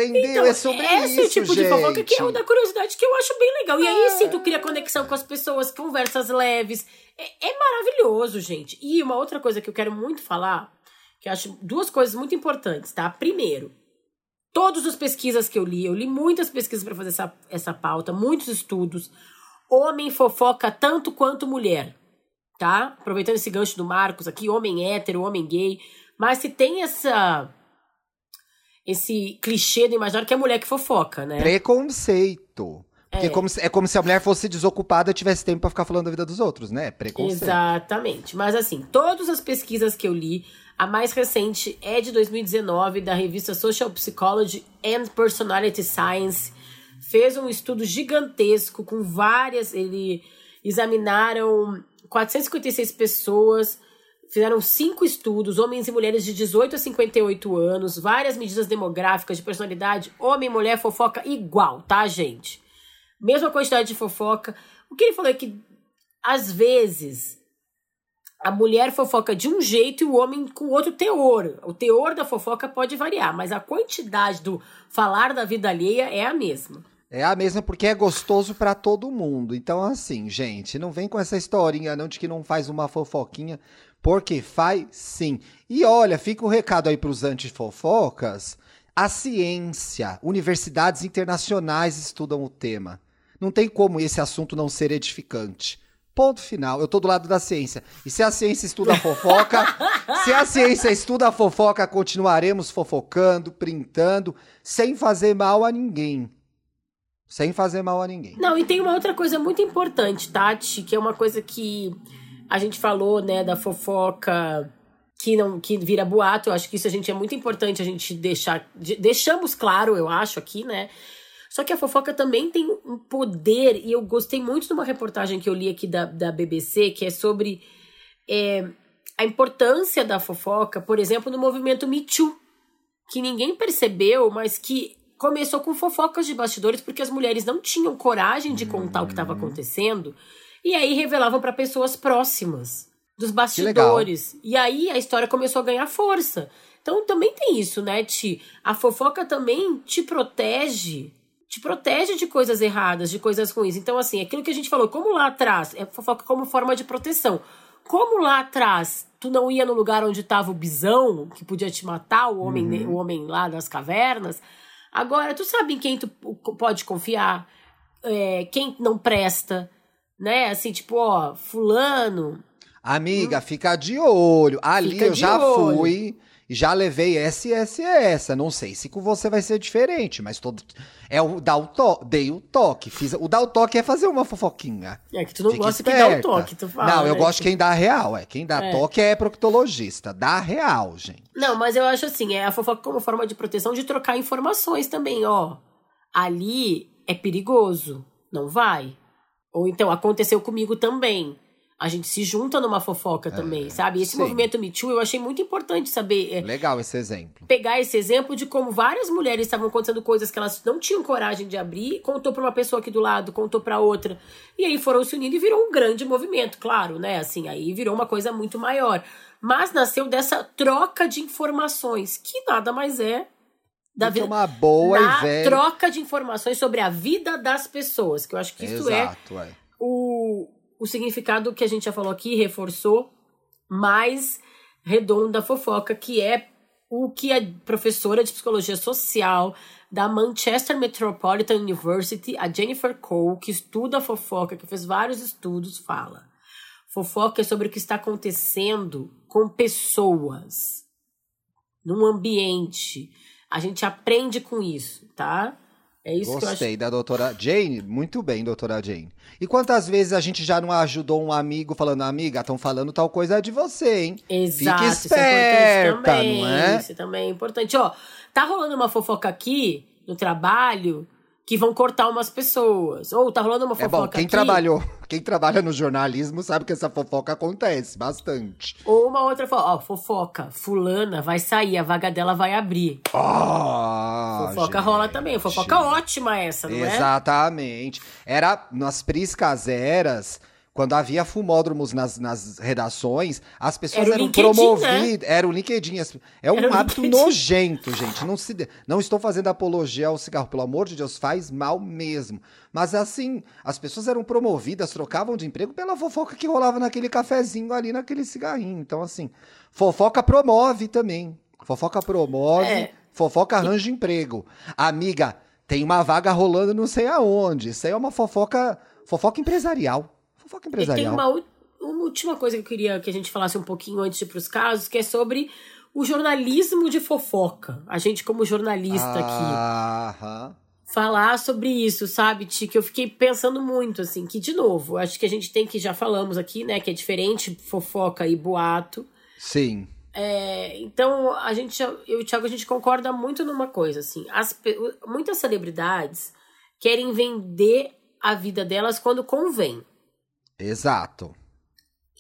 Entendeu? Então, é sobre esse isso, é o tipo gente. de fofoca que é o da curiosidade que eu acho bem legal. E aí é. sim tu cria conexão com as pessoas, conversas leves. É, é maravilhoso, gente. E uma outra coisa que eu quero muito falar que eu acho duas coisas muito importantes, tá? Primeiro, todas as pesquisas que eu li, eu li muitas pesquisas para fazer essa, essa pauta, muitos estudos. Homem fofoca tanto quanto mulher, tá? Aproveitando esse gancho do Marcos aqui, homem hétero, homem gay. Mas se tem essa esse clichê do imaginário que é a mulher que fofoca, né? Preconceito. Porque é. Como se, é como se a mulher fosse desocupada e tivesse tempo para ficar falando da vida dos outros, né? Preconceito. Exatamente. Mas assim, todas as pesquisas que eu li, a mais recente é de 2019, da revista Social Psychology and Personality Science. Fez um estudo gigantesco com várias. Ele examinaram 456 pessoas, fizeram cinco estudos, homens e mulheres de 18 a 58 anos, várias medidas demográficas de personalidade, homem e mulher fofoca igual, tá, gente? mesma quantidade de fofoca. O que ele falou é que, às vezes, a mulher fofoca de um jeito e o homem com outro teor. O teor da fofoca pode variar, mas a quantidade do falar da vida alheia é a mesma. É a mesma porque é gostoso para todo mundo. Então, assim, gente, não vem com essa historinha não de que não faz uma fofoquinha, porque faz sim. E olha, fica o recado aí pros antifofocas. A ciência, universidades internacionais estudam o tema. Não tem como esse assunto não ser edificante. Ponto final. Eu tô do lado da ciência. E se a ciência estuda a fofoca, se a ciência estuda a fofoca, continuaremos fofocando, printando, sem fazer mal a ninguém. Sem fazer mal a ninguém. Não, e tem uma outra coisa muito importante, Tati, que é uma coisa que a gente falou, né, da fofoca que não que vira boato. Eu acho que isso a gente é muito importante a gente deixar deixamos claro, eu acho aqui, né? Só que a fofoca também tem um poder, e eu gostei muito de uma reportagem que eu li aqui da, da BBC, que é sobre é, a importância da fofoca, por exemplo, no movimento Me Too, que ninguém percebeu, mas que começou com fofocas de bastidores, porque as mulheres não tinham coragem de contar o que estava uhum. acontecendo, e aí revelavam para pessoas próximas dos bastidores. E aí a história começou a ganhar força. Então também tem isso, né, Ti? A fofoca também te protege te protege de coisas erradas, de coisas ruins. Então, assim, aquilo que a gente falou, como lá atrás, é fofoca como forma de proteção. Como lá atrás tu não ia no lugar onde estava o bisão, que podia te matar, o homem, uhum. o homem lá das cavernas, agora tu sabe em quem tu pode confiar, é, quem não presta, né? Assim, tipo, ó, fulano. Amiga, hum, fica de olho. Ali eu já olho. fui já levei essa e essa e essa. Não sei se com você vai ser diferente, mas todo. É o dar o toque. Dei o toque. Fiz, o dar o toque é fazer uma fofoquinha. É que tu não Fique gosta de quem dá o toque, tu fala. Não, eu né? gosto de quem dá real. É. Quem dá é. toque é proctologista. Dá real, gente. Não, mas eu acho assim, é a fofoca como forma de proteção de trocar informações também, ó. Ali é perigoso. Não vai. Ou então, aconteceu comigo também a gente se junta numa fofoca é, também, sabe? Esse sim. movimento Me Too eu achei muito importante saber. É, Legal esse exemplo. Pegar esse exemplo de como várias mulheres estavam contando coisas que elas não tinham coragem de abrir, contou pra uma pessoa aqui do lado, contou pra outra. E aí foram se unindo e virou um grande movimento, claro, né? Assim, aí virou uma coisa muito maior. Mas nasceu dessa troca de informações, que nada mais é da vida. uma boa na e velha... troca de informações sobre a vida das pessoas, que eu acho que isso é Exato, é, é o o significado que a gente já falou aqui, reforçou, mais redondo da fofoca, que é o que a professora de psicologia social da Manchester Metropolitan University, a Jennifer Cole, que estuda fofoca, que fez vários estudos, fala. Fofoca é sobre o que está acontecendo com pessoas, num ambiente. A gente aprende com isso, tá? É isso Gostei que eu acho. da doutora Jane. Muito bem, doutora Jane. E quantas vezes a gente já não ajudou um amigo falando, amiga, estão falando tal coisa de você, hein? Exato. Fique esperta, isso é não é? Isso também é importante. Ó, tá rolando uma fofoca aqui no trabalho que vão cortar umas pessoas. Ou tá rolando uma fofoca é bom, quem aqui. trabalhou, quem trabalha no jornalismo sabe que essa fofoca acontece bastante. Ou uma outra fofoca, ó, fofoca, fulana vai sair, a vaga dela vai abrir. Oh, fofoca gente. rola também, fofoca ótima essa, não Exatamente. é? Exatamente. Era nas priscas eras quando havia fumódromos nas, nas redações, as pessoas era eram promovidas. Né? Era o LinkedIn. É um hábito nojento, gente. Não, se, não estou fazendo apologia ao cigarro, pelo amor de Deus, faz mal mesmo. Mas assim, as pessoas eram promovidas, trocavam de emprego pela fofoca que rolava naquele cafezinho ali, naquele cigarrinho. Então, assim, fofoca promove também. Fofoca promove, é. fofoca arranja e... emprego. Amiga, tem uma vaga rolando não sei aonde. Isso aí é uma fofoca, fofoca empresarial. Fofoca empresarial. E tem uma, uma última coisa que eu queria que a gente falasse um pouquinho antes de ir pros casos, que é sobre o jornalismo de fofoca. A gente, como jornalista aqui. Aham. Falar sobre isso, sabe, Ti? Que eu fiquei pensando muito, assim, que, de novo, acho que a gente tem que, já falamos aqui, né, que é diferente fofoca e boato. Sim. É, então, a gente, eu e o Thiago, a gente concorda muito numa coisa, assim. As, muitas celebridades querem vender a vida delas quando convém. Exato.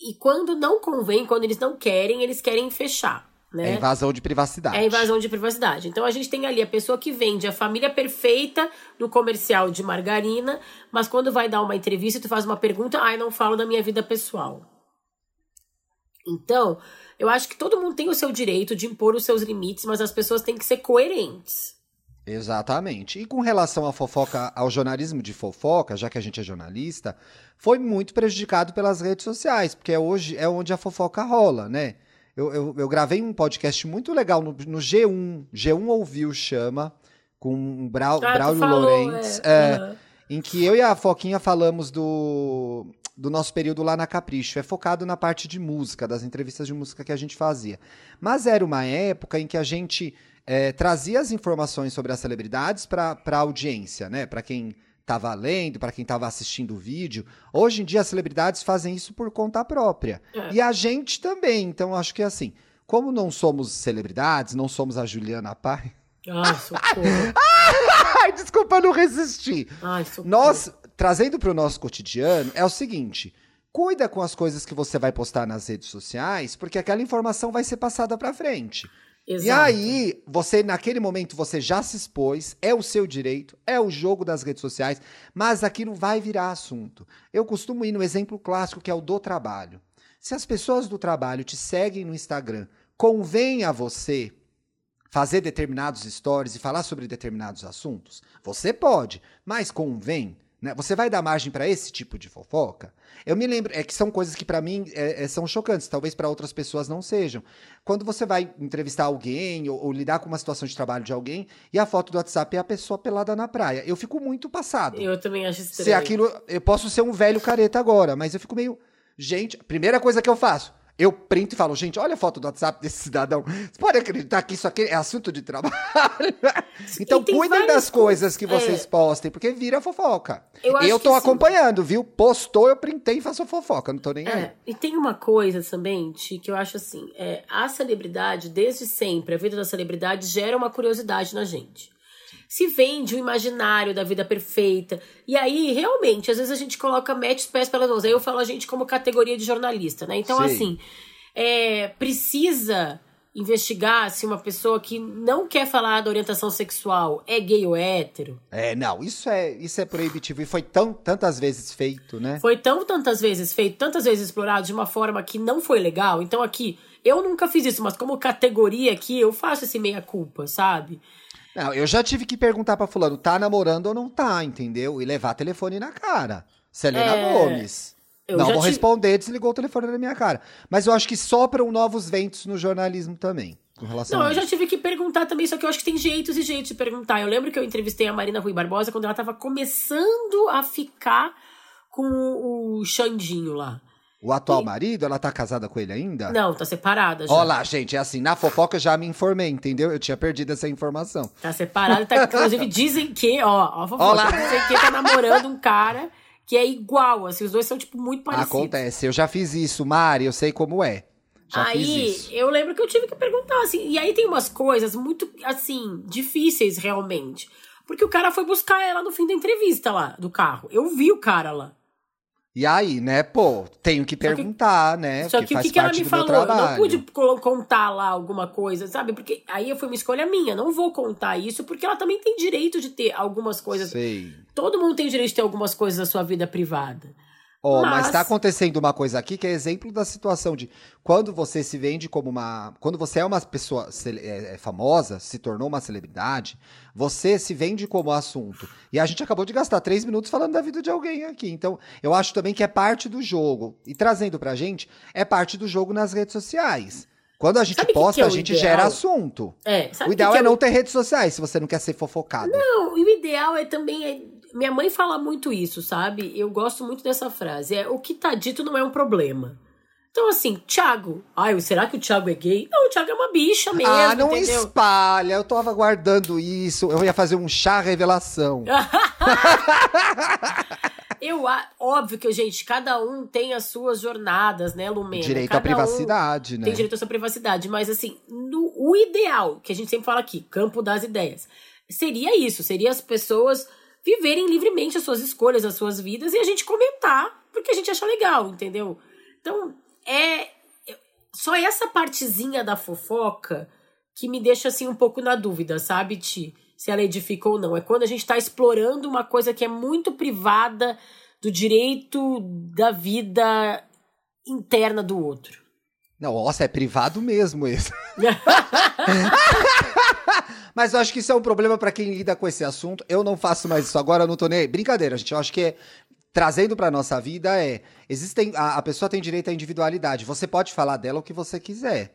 E quando não convém, quando eles não querem, eles querem fechar. Né? É invasão de privacidade. É invasão de privacidade. Então a gente tem ali a pessoa que vende a família perfeita no comercial de margarina, mas quando vai dar uma entrevista, tu faz uma pergunta, ai, não falo da minha vida pessoal. Então, eu acho que todo mundo tem o seu direito de impor os seus limites, mas as pessoas têm que ser coerentes. Exatamente. E com relação à fofoca, ao jornalismo de fofoca, já que a gente é jornalista, foi muito prejudicado pelas redes sociais, porque é hoje é onde a fofoca rola, né? Eu, eu, eu gravei um podcast muito legal no, no, G1, G1 Ouviu chama, com o Brau, ah, Braulio Lorentz, é, é, uhum. em que eu e a Foquinha falamos do, do nosso período lá na Capricho. É focado na parte de música, das entrevistas de música que a gente fazia. Mas era uma época em que a gente é, trazia as informações sobre as celebridades para a audiência, né? Para quem estava lendo, para quem estava assistindo o vídeo. Hoje em dia, as celebridades fazem isso por conta própria. É. E a gente também. Então, acho que é assim. Como não somos celebridades, não somos a Juliana Pai. Ai, socorro. Ai, desculpa, não resisti. Ai, socorro. Nós, trazendo para o nosso cotidiano, é o seguinte. Cuida com as coisas que você vai postar nas redes sociais, porque aquela informação vai ser passada para frente. Exato. E aí, você, naquele momento, você já se expôs, é o seu direito, é o jogo das redes sociais, mas aquilo vai virar assunto. Eu costumo ir no exemplo clássico que é o do trabalho. Se as pessoas do trabalho te seguem no Instagram, convém a você fazer determinados stories e falar sobre determinados assuntos? Você pode, mas convém. Né? Você vai dar margem para esse tipo de fofoca? Eu me lembro, é que são coisas que para mim é, é, são chocantes, talvez para outras pessoas não sejam. Quando você vai entrevistar alguém ou, ou, lidar com uma situação de trabalho de alguém e a foto do WhatsApp é a pessoa pelada na praia, eu fico muito passado. Eu também acho estranho. Se aquilo, eu posso ser um velho careta agora, mas eu fico meio, gente, primeira coisa que eu faço, eu printo e falo, gente, olha a foto do WhatsApp desse cidadão. Você pode acreditar que isso aqui é assunto de trabalho? então cuidem das coisas que vocês é. postem, porque vira fofoca. Eu, eu tô acompanhando, viu? Postou, eu printei e faço fofoca, não tô nem é. aí. E tem uma coisa também, Ti, que eu acho assim, é, a celebridade, desde sempre, a vida da celebridade gera uma curiosidade na gente se vende o imaginário da vida perfeita. E aí, realmente, às vezes a gente coloca, mete os pés pelas mãos. Aí eu falo a gente como categoria de jornalista, né? Então, Sim. assim, é, precisa investigar se uma pessoa que não quer falar da orientação sexual é gay ou hétero. É, não, isso é, isso é proibitivo e foi tão tantas vezes feito, né? Foi tão tantas vezes feito, tantas vezes explorado de uma forma que não foi legal. Então aqui, eu nunca fiz isso, mas como categoria aqui, eu faço esse meia culpa, sabe? Não, eu já tive que perguntar pra fulano, tá namorando ou não tá, entendeu? E levar telefone na cara. Selena é... Gomes. Eu não vou tive... responder, desligou o telefone na minha cara. Mas eu acho que sopram novos ventos no jornalismo também. Com relação não, eu já tive que perguntar também, só que eu acho que tem jeitos e jeitos de perguntar. Eu lembro que eu entrevistei a Marina Rui Barbosa quando ela tava começando a ficar com o Xandinho lá. O atual e... marido, ela tá casada com ele ainda? Não, tá separada já. Olha lá, gente, é assim, na fofoca eu já me informei, entendeu? Eu tinha perdido essa informação. Tá separada, tá, inclusive dizem que, ó, ó fofoca, Olá. dizem que tá namorando um cara que é igual, assim, os dois são, tipo, muito parecidos. Acontece, eu já fiz isso, Mari, eu sei como é. Já aí, eu lembro que eu tive que perguntar, assim, e aí tem umas coisas muito, assim, difíceis realmente. Porque o cara foi buscar ela no fim da entrevista lá, do carro. Eu vi o cara lá. E aí, né, pô, tenho que perguntar, que, né? Só que o que, que ela me falou? Eu não pude contar lá alguma coisa, sabe? Porque aí foi uma escolha minha. Não vou contar isso, porque ela também tem direito de ter algumas coisas. Sei. Todo mundo tem direito de ter algumas coisas na sua vida privada. Oh, mas... mas tá acontecendo uma coisa aqui que é exemplo da situação de quando você se vende como uma. Quando você é uma pessoa é, é, famosa, se tornou uma celebridade, você se vende como assunto. E a gente acabou de gastar três minutos falando da vida de alguém aqui. Então, eu acho também que é parte do jogo. E trazendo pra gente, é parte do jogo nas redes sociais. Quando a gente sabe posta, que que é a gente ideal? gera assunto. É, o ideal que é, é, não ter redes sociais, se você não quer ser fofocado. Não, e o ideal é também é minha mãe fala muito isso, sabe? Eu gosto muito dessa frase. É o que tá dito não é um problema. Então, assim, Thiago. Ai, será que o Thiago é gay? Não, o Thiago é uma bicha mesmo. Ah, não entendeu? espalha. Eu tava guardando isso. Eu ia fazer um chá revelação. Eu, óbvio que, gente, cada um tem as suas jornadas, né, Lumena? Direito cada à privacidade, um né? Tem direito à sua privacidade, mas assim, no, o ideal, que a gente sempre fala aqui, campo das ideias, seria isso, seria as pessoas viverem livremente as suas escolhas, as suas vidas, e a gente comentar porque a gente acha legal, entendeu? Então, é só essa partezinha da fofoca que me deixa assim um pouco na dúvida, sabe, Ti? Se ela edifica ou não. É quando a gente está explorando uma coisa que é muito privada do direito da vida interna do outro. Não, nossa, é privado mesmo isso. Mas eu acho que isso é um problema para quem lida com esse assunto. Eu não faço mais isso agora, eu não tô nem. Brincadeira, gente. Eu acho que é, trazendo para nossa vida é existem a, a, pessoa tem direito à individualidade. Você pode falar dela o que você quiser.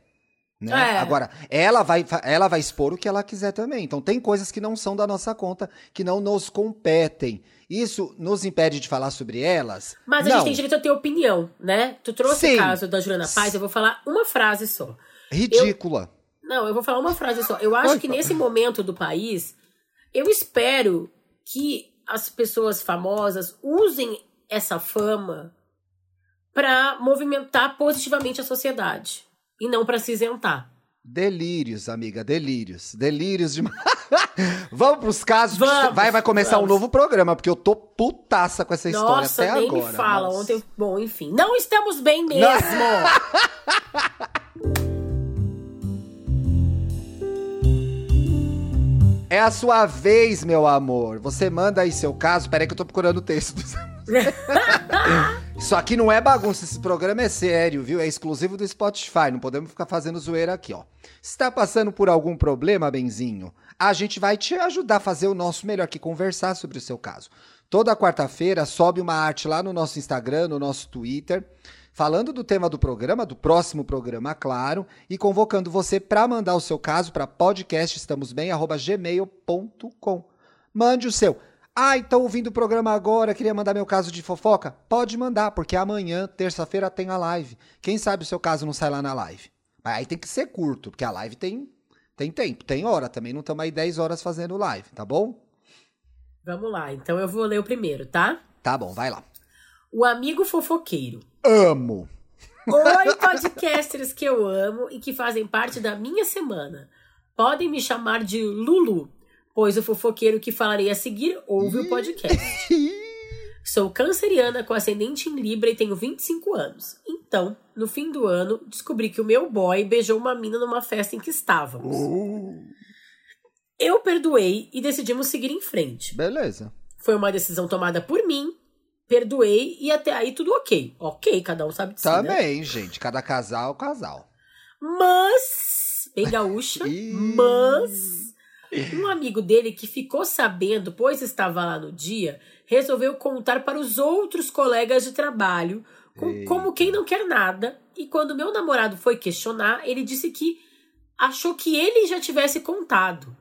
Né? É. Agora, ela vai, ela vai expor o que ela quiser também. Então, tem coisas que não são da nossa conta, que não nos competem. Isso nos impede de falar sobre elas? Mas não. a gente tem direito a ter opinião, né? Tu trouxe Sim. o caso da Juliana Paz, eu vou falar uma frase só. Ridícula. Eu, não, eu vou falar uma frase só. Eu acho que nesse momento do país, eu espero que as pessoas famosas usem essa fama para movimentar positivamente a sociedade e não para se isentar. Delírios, amiga, delírios. Delírios de. vamos pros casos. Vamos, vai, vai começar vamos. um novo programa, porque eu tô putaça com essa história Nossa, até nem agora. me fala. Mas... Ontem, bom, enfim. Não estamos bem mesmo. É a sua vez, meu amor. Você manda aí seu caso. Peraí que eu tô procurando o texto. Isso aqui não é bagunça, esse programa é sério, viu? É exclusivo do Spotify, não podemos ficar fazendo zoeira aqui, ó. Se tá passando por algum problema, Benzinho, a gente vai te ajudar a fazer o nosso melhor aqui, conversar sobre o seu caso. Toda quarta-feira sobe uma arte lá no nosso Instagram, no nosso Twitter falando do tema do programa, do próximo programa, claro, e convocando você para mandar o seu caso para podcastestamosbem@gmail.com. Mande o seu. Ah, então ouvindo o programa agora, queria mandar meu caso de fofoca? Pode mandar, porque amanhã, terça-feira, tem a live. Quem sabe o seu caso não sai lá na live. Mas aí tem que ser curto, porque a live tem, tem tempo, tem hora também. Não estamos aí 10 horas fazendo live, tá bom? Vamos lá, então eu vou ler o primeiro, tá? Tá bom, vai lá. O amigo fofoqueiro. Amo! Oi, podcasters que eu amo e que fazem parte da minha semana. Podem me chamar de Lulu, pois o fofoqueiro que falarei a seguir ouve o podcast. Sou canceriana com ascendente em Libra e tenho 25 anos. Então, no fim do ano, descobri que o meu boy beijou uma mina numa festa em que estávamos. Uh. Eu perdoei e decidimos seguir em frente. Beleza. Foi uma decisão tomada por mim perdoei e até aí tudo ok. Ok, cada um sabe de si, Também, né? gente. Cada casal, casal. Mas, bem gaúcha, mas um amigo dele que ficou sabendo, pois estava lá no dia, resolveu contar para os outros colegas de trabalho com, como quem não quer nada. E quando meu namorado foi questionar, ele disse que achou que ele já tivesse contado.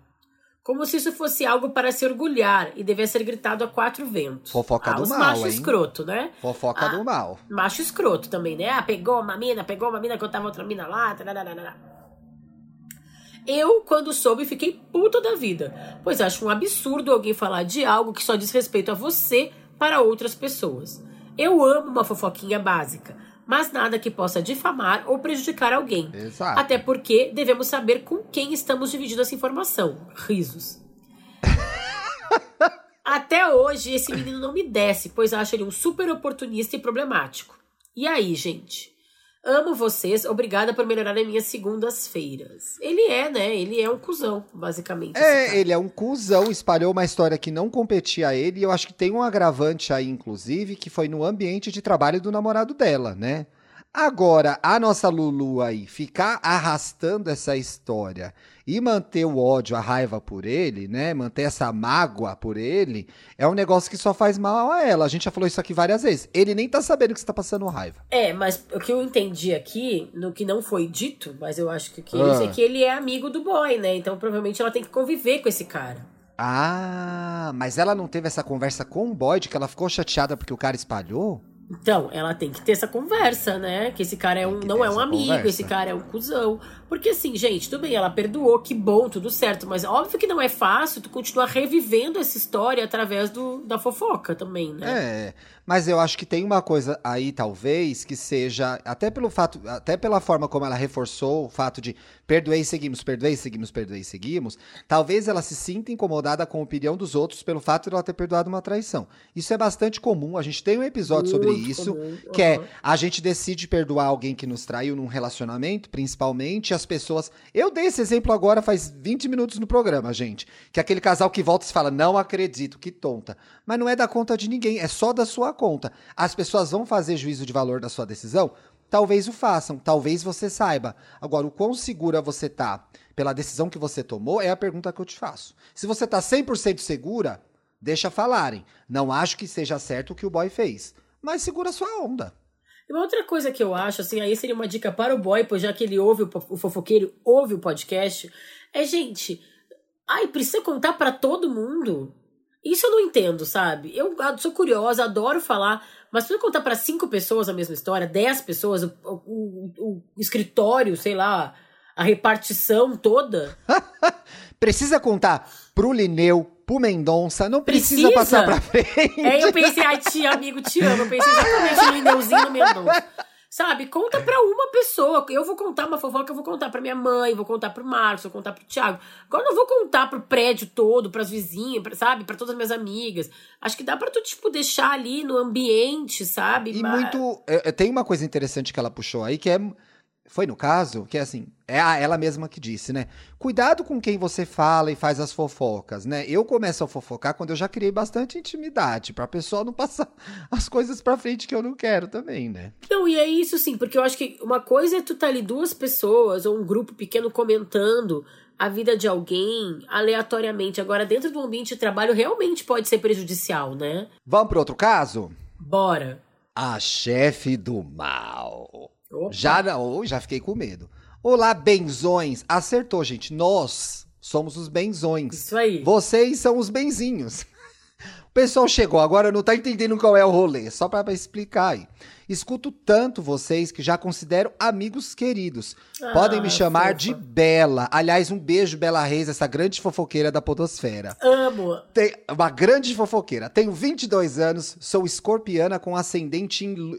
Como se isso fosse algo para se orgulhar e devesse ser gritado a quatro ventos. Fofoca ah, do mal, macho hein? escroto, né? Fofoca Ah, do mal. Macho escroto também, né? Ah, pegou uma mina, pegou uma mina que eu tava outra mina lá. tararara. Eu, quando soube, fiquei puta da vida, pois acho um absurdo alguém falar de algo que só diz respeito a você para outras pessoas. Eu amo uma fofoquinha básica, mas nada que possa difamar ou prejudicar alguém. Exato. Até porque devemos saber com quem estamos dividindo essa informação. Risos. Até hoje, esse menino não me desce, pois acho ele um super oportunista e problemático. E aí, gente? Amo vocês, obrigada por melhorarem minhas segundas-feiras. Ele é, né? Ele é um cuzão, basicamente. É, ele é um cuzão, espalhou uma história que não competia a ele, e eu acho que tem um agravante aí, inclusive, que foi no ambiente de trabalho do namorado dela, né? Agora, a nossa Lulu aí ficar arrastando essa história e manter o ódio, a raiva por ele, né? Manter essa mágoa por ele, é um negócio que só faz mal a ela. A gente já falou isso aqui várias vezes. Ele nem tá sabendo que você tá passando raiva. É, mas o que eu entendi aqui, no que não foi dito, mas eu acho que o que Ah. isso é que ele é amigo do boy, né? Então provavelmente ela tem que conviver com esse cara. Ah, mas ela não teve essa conversa com o Boyd que ela ficou chateada porque o cara espalhou? Então, ela tem que ter essa conversa, né? Que esse cara é um, não é um amigo, conversa. esse cara é um cuzão. Porque assim, gente, tudo bem, ela perdoou, que bom, tudo certo. Mas óbvio que não é fácil tu continuar revivendo essa história através do, da fofoca também, né? É, mas eu acho que tem uma coisa aí, talvez, que seja, até pelo fato, até pela forma como ela reforçou o fato de perdoei, seguimos, perdoei, seguimos, perdoei, seguimos, talvez ela se sinta incomodada com a opinião dos outros pelo fato de ela ter perdoado uma traição. Isso é bastante comum, a gente tem um episódio Muito sobre isso, comum. que uhum. é a gente decide perdoar alguém que nos traiu num relacionamento, principalmente, as pessoas. Eu dei esse exemplo agora faz 20 minutos no programa, gente. Que é aquele casal que volta e fala: Não acredito, que tonta. Mas não é da conta de ninguém, é só da sua conta. As pessoas vão fazer juízo de valor da sua decisão? Talvez o façam, talvez você saiba. Agora, o quão segura você tá pela decisão que você tomou é a pergunta que eu te faço. Se você tá 100% segura, deixa falarem. Não acho que seja certo o que o boy fez, mas segura sua onda. E uma outra coisa que eu acho, assim, aí seria uma dica para o boy, pois já que ele ouve o, fofoqueiro, ouve o podcast, é, gente, ai, precisa contar para todo mundo? Isso eu não entendo, sabe? Eu sou curiosa, adoro falar, mas precisa contar para cinco pessoas a mesma história, dez pessoas, o, o, o escritório, sei lá, a repartição toda. precisa contar pro Lineu, pro Mendonça, não precisa, precisa, passar pra frente. É, eu pensei, ai, tia, amigo, te amo. Eu pensei exatamente no Lineuzinho no Mendonça. Sabe, conta pra uma pessoa. Eu vou contar uma fofoca, eu vou contar pra minha mãe, vou contar pro Marcos, vou contar pro Thiago. Agora eu não vou contar pro prédio todo, pras vizinhas, pra, sabe, pra todas as minhas amigas. Acho que dá pra tu, tipo, deixar ali no ambiente, sabe? E Mas... muito. É, tem uma coisa interessante que ela puxou aí, que é foi no caso, que é assim, é ela mesma que disse, né? Cuidado com quem você fala e faz as fofocas, né? Eu começo a fofocar quando eu já criei bastante intimidade, pra pessoa não passar as coisas pra frente que eu não quero também, né? Não, e é isso sim, porque eu acho que uma coisa é tu tá ali duas pessoas ou um grupo pequeno comentando a vida de alguém aleatoriamente. Agora, dentro do ambiente de trabalho, realmente pode ser prejudicial, né? Vamos pro outro caso? Bora. A chefe do mal. Opa. Já não, já fiquei com medo. Olá, benzões. Acertou, gente. Nós somos os benzões. Isso aí. Vocês são os benzinhos. O pessoal chegou agora, não tá entendendo qual é o rolê. Só para explicar aí. Escuto tanto vocês que já considero amigos queridos. Ah, Podem me chamar fofa. de Bela. Aliás, um beijo, Bela Reis, essa grande fofoqueira da podosfera. Amo. Tem uma grande fofoqueira. Tenho 22 anos, sou escorpiana com ascendente em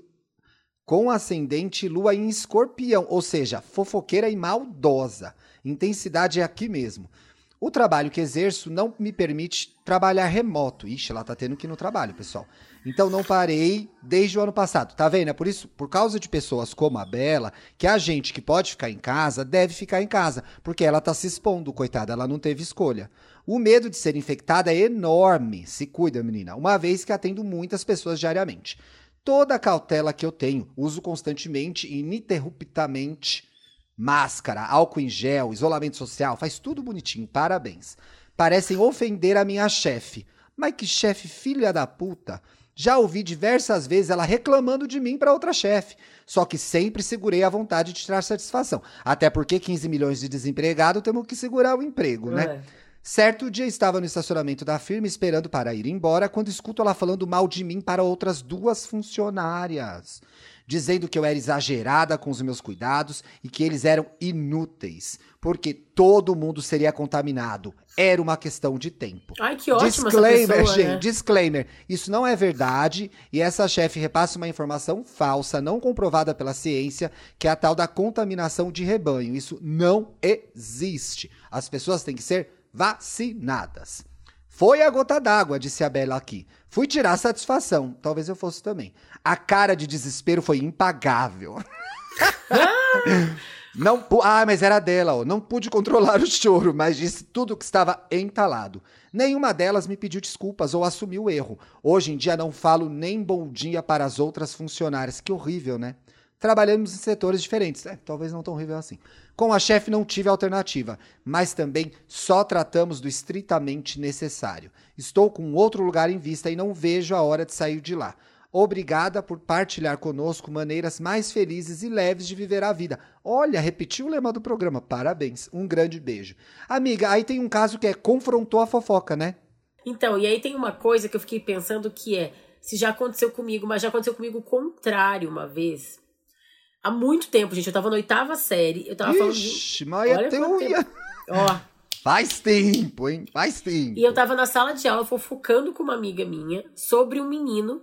com ascendente lua em escorpião, ou seja, fofoqueira e maldosa. Intensidade é aqui mesmo. O trabalho que exerço não me permite trabalhar remoto. Ixi, ela tá tendo que ir no trabalho, pessoal. Então não parei desde o ano passado. Tá vendo? É por isso, por causa de pessoas como a Bela, que a gente que pode ficar em casa deve ficar em casa, porque ela tá se expondo, coitada, ela não teve escolha. O medo de ser infectada é enorme. Se cuida, menina, uma vez que atendo muitas pessoas diariamente toda a cautela que eu tenho. Uso constantemente e ininterruptamente máscara, álcool em gel, isolamento social, faz tudo bonitinho, parabéns. Parecem ofender a minha chefe. Mas que chefe filha da puta. Já ouvi diversas vezes ela reclamando de mim para outra chefe. Só que sempre segurei a vontade de tirar satisfação. Até porque 15 milhões de desempregados temos que segurar o emprego, né? Certo dia estava no estacionamento da firma esperando para ir embora quando escuto ela falando mal de mim para outras duas funcionárias, dizendo que eu era exagerada com os meus cuidados e que eles eram inúteis, porque todo mundo seria contaminado. Era uma questão de tempo. Ai, que ótimo Disclaimer, pessoa, gente, né? disclaimer. Isso não é verdade e essa chefe repassa uma informação falsa, não comprovada pela ciência, que é a tal da contaminação de rebanho. Isso não existe. As pessoas têm que ser vacinadas. Foi a gota d'água, disse a Bela aqui. Fui tirar satisfação. Talvez eu fosse também. A cara de desespero foi impagável. Não, ah, mas era dela, ó. Não pude controlar o choro, mas disse tudo que estava entalado. Nenhuma delas me pediu desculpas ou assumiu o erro. Hoje em dia não falo nem bom dia para as outras funcionárias. Que horrível, né? Trabalhamos em setores diferentes. É, talvez não tão horrível assim. Com a chefe não tive alternativa, mas também só tratamos do estritamente necessário. Estou com outro lugar em vista e não vejo a hora de sair de lá. Obrigada por partilhar conosco maneiras mais felizes e leves de viver a vida. Olha, repetiu o lema do programa. Parabéns. Um grande beijo. Amiga, aí tem um caso que é confrontou a fofoca, né? Então, e aí tem uma coisa que eu fiquei pensando que é se já aconteceu comigo, mas já aconteceu comigo o contrário uma vez. Há muito tempo, gente. Eu tava na oitava série. Eu tava Ixi, falando. De... Mas Olha tempo. Ó. Faz tempo, hein? Faz tempo. E eu tava na sala de aula fofocando com uma amiga minha sobre um menino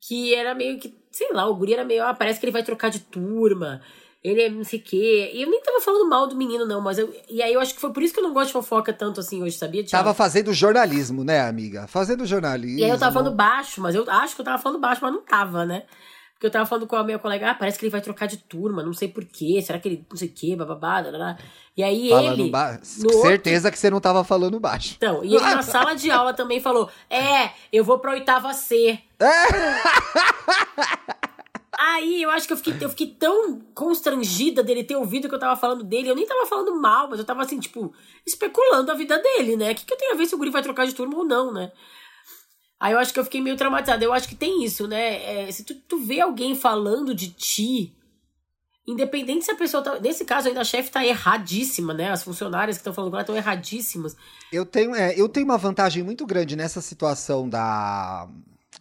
que era meio que, sei lá, o guri era meio, ah, parece que ele vai trocar de turma ele é não sei o quê. E eu nem tava falando mal do menino, não, mas eu. E aí eu acho que foi por isso que eu não gosto de fofoca tanto assim hoje, sabia? Thiago? Tava fazendo jornalismo, né, amiga? Fazendo jornalismo. E aí eu tava falando baixo, mas eu acho que eu tava falando baixo, mas não tava, né? Porque eu tava falando com a minha colega, ah, parece que ele vai trocar de turma, não sei porquê, será que ele não sei o quê, bababá, blá, E aí falando ele. Ba... Certeza outro... que você não tava falando baixo. Então, e ele na sala de aula também falou: é, eu vou pra oitava C. Aí eu acho que eu fiquei, eu fiquei tão constrangida dele ter ouvido que eu tava falando dele. Eu nem tava falando mal, mas eu tava assim, tipo, especulando a vida dele, né? O que, que eu tenho a ver se o Guri vai trocar de turma ou não, né? Aí eu acho que eu fiquei meio traumatizada. Eu acho que tem isso, né? É, se tu, tu vê alguém falando de ti, independente se a pessoa tá. Nesse caso, ainda a chefe tá erradíssima, né? As funcionárias que estão falando ela estão erradíssimas. Eu tenho, é, eu tenho uma vantagem muito grande nessa situação da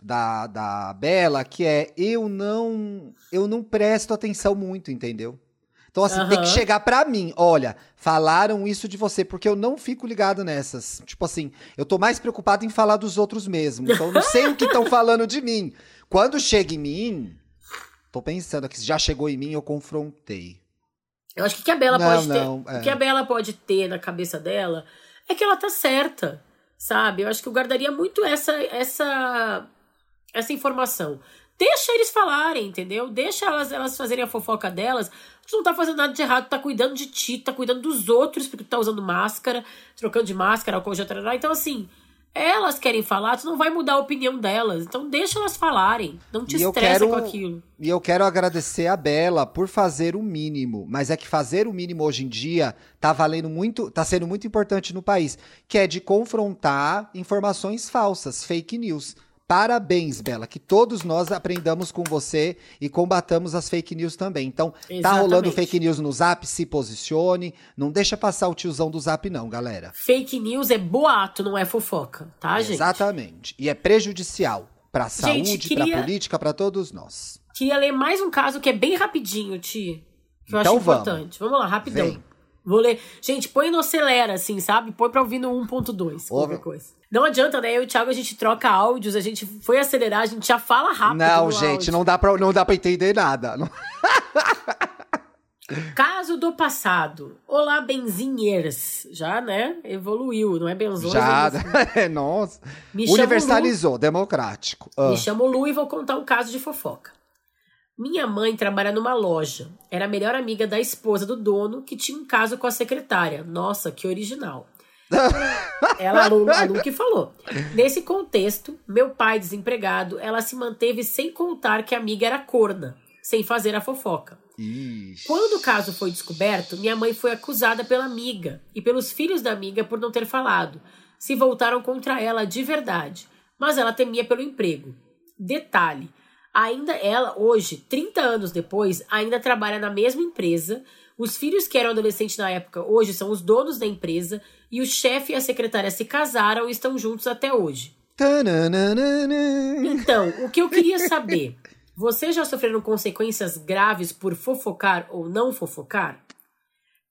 da, da Bela, que é eu não eu não presto atenção muito, entendeu? Então, assim, uhum. tem que chegar pra mim. Olha, falaram isso de você, porque eu não fico ligado nessas. Tipo assim, eu tô mais preocupado em falar dos outros mesmo. Então, não sei o que estão falando de mim. Quando chega em mim, tô pensando aqui, se já chegou em mim, eu confrontei. Eu acho que o que a Bela não, pode não, ter. É. O que a Bela pode ter na cabeça dela é que ela tá certa. Sabe? Eu acho que eu guardaria muito essa essa essa informação. Deixa eles falarem, entendeu? Deixa elas, elas fazerem a fofoca delas. Tu não tá fazendo nada de errado, tu tá cuidando de ti, tá cuidando dos outros, porque tu tá usando máscara, trocando de máscara, álcool gel, Então, assim, elas querem falar, tu não vai mudar a opinião delas. Então deixa elas falarem. Não te estressa quero, com aquilo. E eu quero agradecer a Bela por fazer o mínimo. Mas é que fazer o mínimo hoje em dia tá valendo muito, tá sendo muito importante no país. Que é de confrontar informações falsas, fake news. Parabéns, Bela, que todos nós aprendamos com você e combatamos as fake news também. Então, Exatamente. tá rolando fake news no Zap, se posicione, não deixa passar o tiozão do Zap não, galera. Fake news é boato, não é fofoca, tá, gente? Exatamente. E é prejudicial para a saúde, queria... para política, para todos nós. Queria ler mais um caso que é bem rapidinho, Ti. Que eu então acho vamos. importante. Vamos lá, rapidão. Vem. Vou ler. Gente, põe no acelera, assim, sabe? Põe pra ouvir no 1.2, qualquer coisa. Não adianta, né? Eu e o Thiago, a gente troca áudios, a gente foi acelerar, a gente já fala rápido. Não, gente, não dá, pra, não dá pra entender nada. Caso do passado. Olá, benzinheiras. Já, né? Evoluiu, não é benzona. Já, é, nossa. Me Universalizou, democrático. Ah. Me chamo Lu e vou contar um caso de fofoca. Minha mãe trabalha numa loja. Era a melhor amiga da esposa do dono, que tinha um caso com a secretária. Nossa, que original. Ela, a Lu, a Lu que falou. Nesse contexto, meu pai desempregado, ela se manteve sem contar que a amiga era corna, sem fazer a fofoca. Ixi. Quando o caso foi descoberto, minha mãe foi acusada pela amiga e pelos filhos da amiga por não ter falado. Se voltaram contra ela de verdade, mas ela temia pelo emprego. Detalhe: ainda ela, hoje, 30 anos depois, ainda trabalha na mesma empresa. Os filhos que eram adolescentes na época hoje são os donos da empresa e o chefe e a secretária se casaram e estão juntos até hoje. Então, o que eu queria saber, vocês já sofreram consequências graves por fofocar ou não fofocar?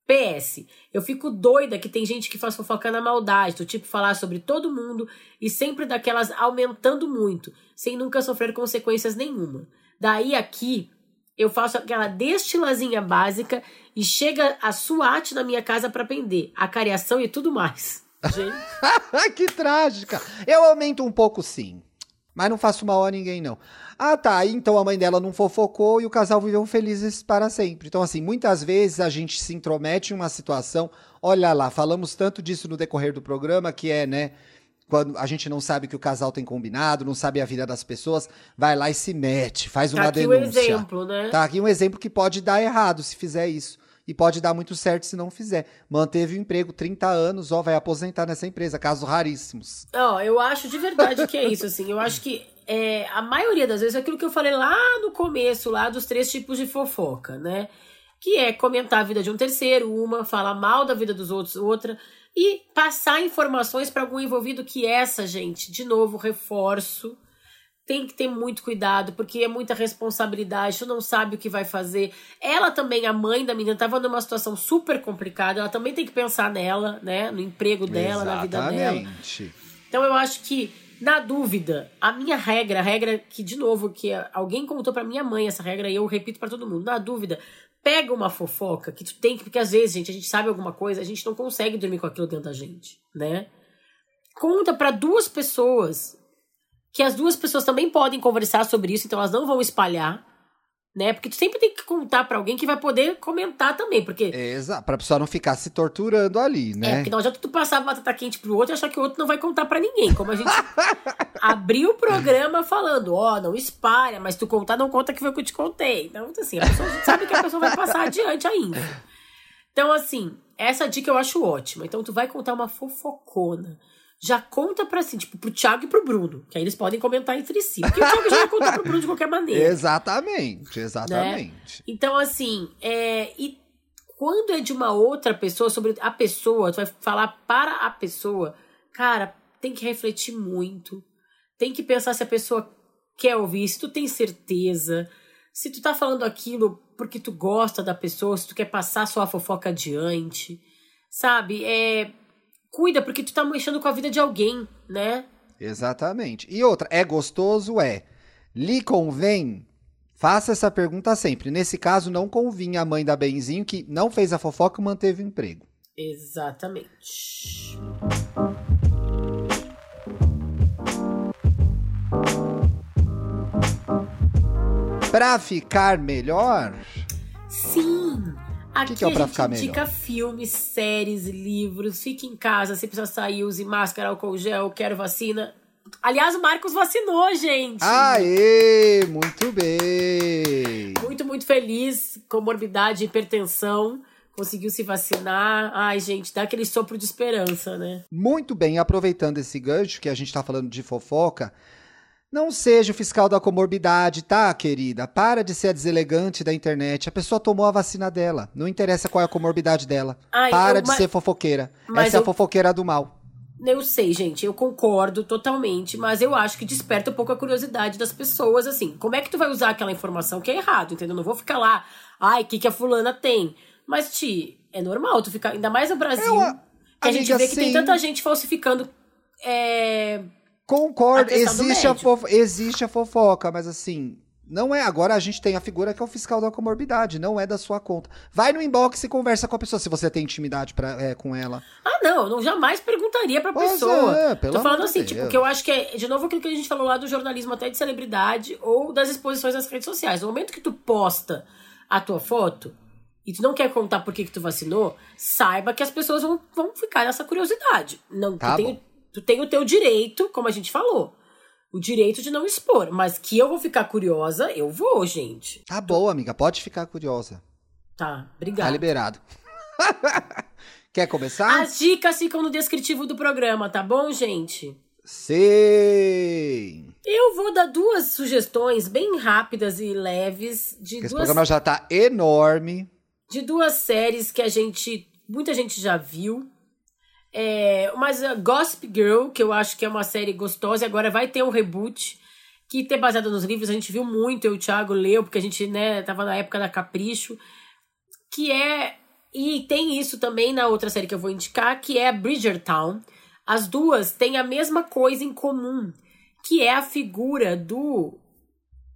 PS, eu fico doida que tem gente que faz fofoca na maldade, do tipo falar sobre todo mundo e sempre daquelas aumentando muito, sem nunca sofrer consequências nenhuma. Daí aqui, eu faço aquela destilazinha básica e chega a SWAT na minha casa para prender. A cariação e tudo mais. Gente. que trágica. Eu aumento um pouco sim. Mas não faço mal a ninguém, não. Ah, tá. Então a mãe dela não fofocou e o casal viveu felizes para sempre. Então, assim, muitas vezes a gente se intromete em uma situação. Olha lá, falamos tanto disso no decorrer do programa, que é, né? Quando a gente não sabe que o casal tem combinado, não sabe a vida das pessoas, vai lá e se mete, faz uma tá aqui denúncia. um exemplo, né? Tá aqui um exemplo que pode dar errado se fizer isso. E pode dar muito certo se não fizer. Manteve o emprego 30 anos, ó, vai aposentar nessa empresa, casos raríssimos. Ó, eu acho de verdade que é isso, assim. Eu acho que é, a maioria das vezes é aquilo que eu falei lá no começo, lá dos três tipos de fofoca, né? Que é comentar a vida de um terceiro, uma, falar mal da vida dos outros, outra e passar informações para algum envolvido que essa, gente, de novo, reforço, tem que ter muito cuidado, porque é muita responsabilidade, tu não sabe o que vai fazer. Ela também, a mãe da menina, estava numa situação super complicada, ela também tem que pensar nela, né? No emprego dela, Exatamente. na vida dela. Então eu acho que, na dúvida, a minha regra, a regra que, de novo, que alguém contou para minha mãe essa regra e eu repito para todo mundo, na dúvida, pega uma fofoca que tu tem que, porque às vezes, gente, a gente sabe alguma coisa, a gente não consegue dormir com aquilo dentro da gente, né? Conta para duas pessoas que as duas pessoas também podem conversar sobre isso, então elas não vão espalhar, né? Porque tu sempre tem que contar para alguém que vai poder comentar também, porque... Exato, pra pessoa não ficar se torturando ali, né? É, porque não adianta tu passar a batata quente pro outro e achar que o outro não vai contar para ninguém, como a gente abriu o programa falando, ó, oh, não espalha, mas tu contar não conta que foi o que eu te contei. Então, assim, a pessoa sabe que a pessoa vai passar adiante ainda. Então, assim, essa dica eu acho ótima. Então, tu vai contar uma fofocona já conta pra assim, tipo, pro Thiago e pro Bruno. Que aí eles podem comentar entre si. Porque o Thiago já vai contar pro Bruno de qualquer maneira. Exatamente, exatamente. Né? Então, assim, é, e quando é de uma outra pessoa, sobre a pessoa, tu vai falar para a pessoa, cara, tem que refletir muito. Tem que pensar se a pessoa quer ouvir, se tu tem certeza. Se tu tá falando aquilo porque tu gosta da pessoa, se tu quer passar sua fofoca adiante. Sabe? É cuida, porque tu tá mexendo com a vida de alguém, né? Exatamente. E outra, é gostoso? É. Lhe convém? Faça essa pergunta sempre. Nesse caso, não convinha a mãe da Benzinho, que não fez a fofoca e manteve o emprego. Exatamente. Pra ficar melhor? Sim! Aqui que que é a gente indica melhor? filmes, séries, livros. Fique em casa, se precisa sair, use máscara, álcool gel, quero vacina. Aliás, o Marcos vacinou, gente. Aê, muito bem. Muito, muito feliz. Comorbidade, hipertensão. Conseguiu se vacinar. Ai, gente, dá aquele sopro de esperança, né? Muito bem. Aproveitando esse gancho que a gente tá falando de fofoca, não seja o fiscal da comorbidade, tá, querida? Para de ser a deselegante da internet. A pessoa tomou a vacina dela. Não interessa qual é a comorbidade dela. Ai, Para eu, de mas, ser fofoqueira. Essa eu, é a fofoqueira do mal. Eu sei, gente, eu concordo totalmente, mas eu acho que desperta um pouco a curiosidade das pessoas, assim. Como é que tu vai usar aquela informação que é errado, entendeu? Não vou ficar lá, ai, o que, que a fulana tem? Mas, Ti, é normal tu ficar, ainda mais no Brasil, eu, que a gente vê que tem tanta gente falsificando. É, Concordo, existe a, fofo existe a fofoca, mas assim, não é. Agora a gente tem a figura que é o fiscal da comorbidade, não é da sua conta. Vai no inbox e conversa com a pessoa se você tem intimidade pra, é, com ela. Ah, não, não jamais perguntaria pra pois pessoa. É, pelo Tô falando assim, Deus. tipo, que eu acho que é, de novo, aquilo que a gente falou lá do jornalismo até de celebridade ou das exposições nas redes sociais. No momento que tu posta a tua foto e tu não quer contar por que, que tu vacinou, saiba que as pessoas vão, vão ficar nessa curiosidade. Não, tá tu tem Tu tem o teu direito, como a gente falou. O direito de não expor. Mas que eu vou ficar curiosa, eu vou, gente. Tá bom, amiga. Pode ficar curiosa. Tá, obrigada. Tá liberado. Quer começar? As dicas ficam no descritivo do programa, tá bom, gente? Sim. Eu vou dar duas sugestões bem rápidas e leves de Esse duas... programa já tá enorme. De duas séries que a gente, muita gente já viu. É, mas a Gossip Girl, que eu acho que é uma série gostosa, agora vai ter um reboot que tem baseado nos livros, a gente viu muito, eu e o Thiago leu, porque a gente, né, tava na época da Capricho, que é e tem isso também na outra série que eu vou indicar, que é Bridgertown. As duas têm a mesma coisa em comum, que é a figura do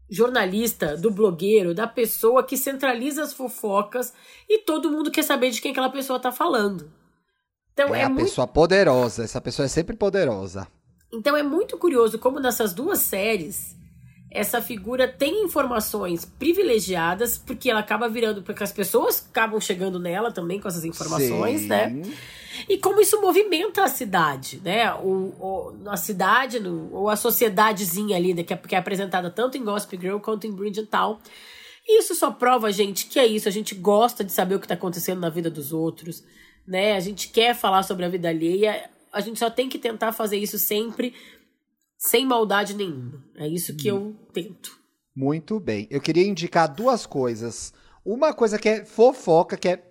jornalista, do blogueiro, da pessoa que centraliza as fofocas e todo mundo quer saber de quem aquela pessoa tá falando. Então, é, é a muito... pessoa poderosa, essa pessoa é sempre poderosa. Então é muito curioso como nessas duas séries essa figura tem informações privilegiadas, porque ela acaba virando, porque as pessoas acabam chegando nela também com essas informações, Sim. né? E como isso movimenta a cidade, né? O, o, a cidade, no, ou a sociedadezinha ali, né? que, é, que é apresentada tanto em Gossip Girl quanto em Bridgerton. Isso só prova, gente, que é isso. A gente gosta de saber o que está acontecendo na vida dos outros né? A gente quer falar sobre a vida alheia, a gente só tem que tentar fazer isso sempre sem maldade nenhuma. É isso que eu tento. Muito bem. Eu queria indicar duas coisas. Uma coisa que é fofoca, que é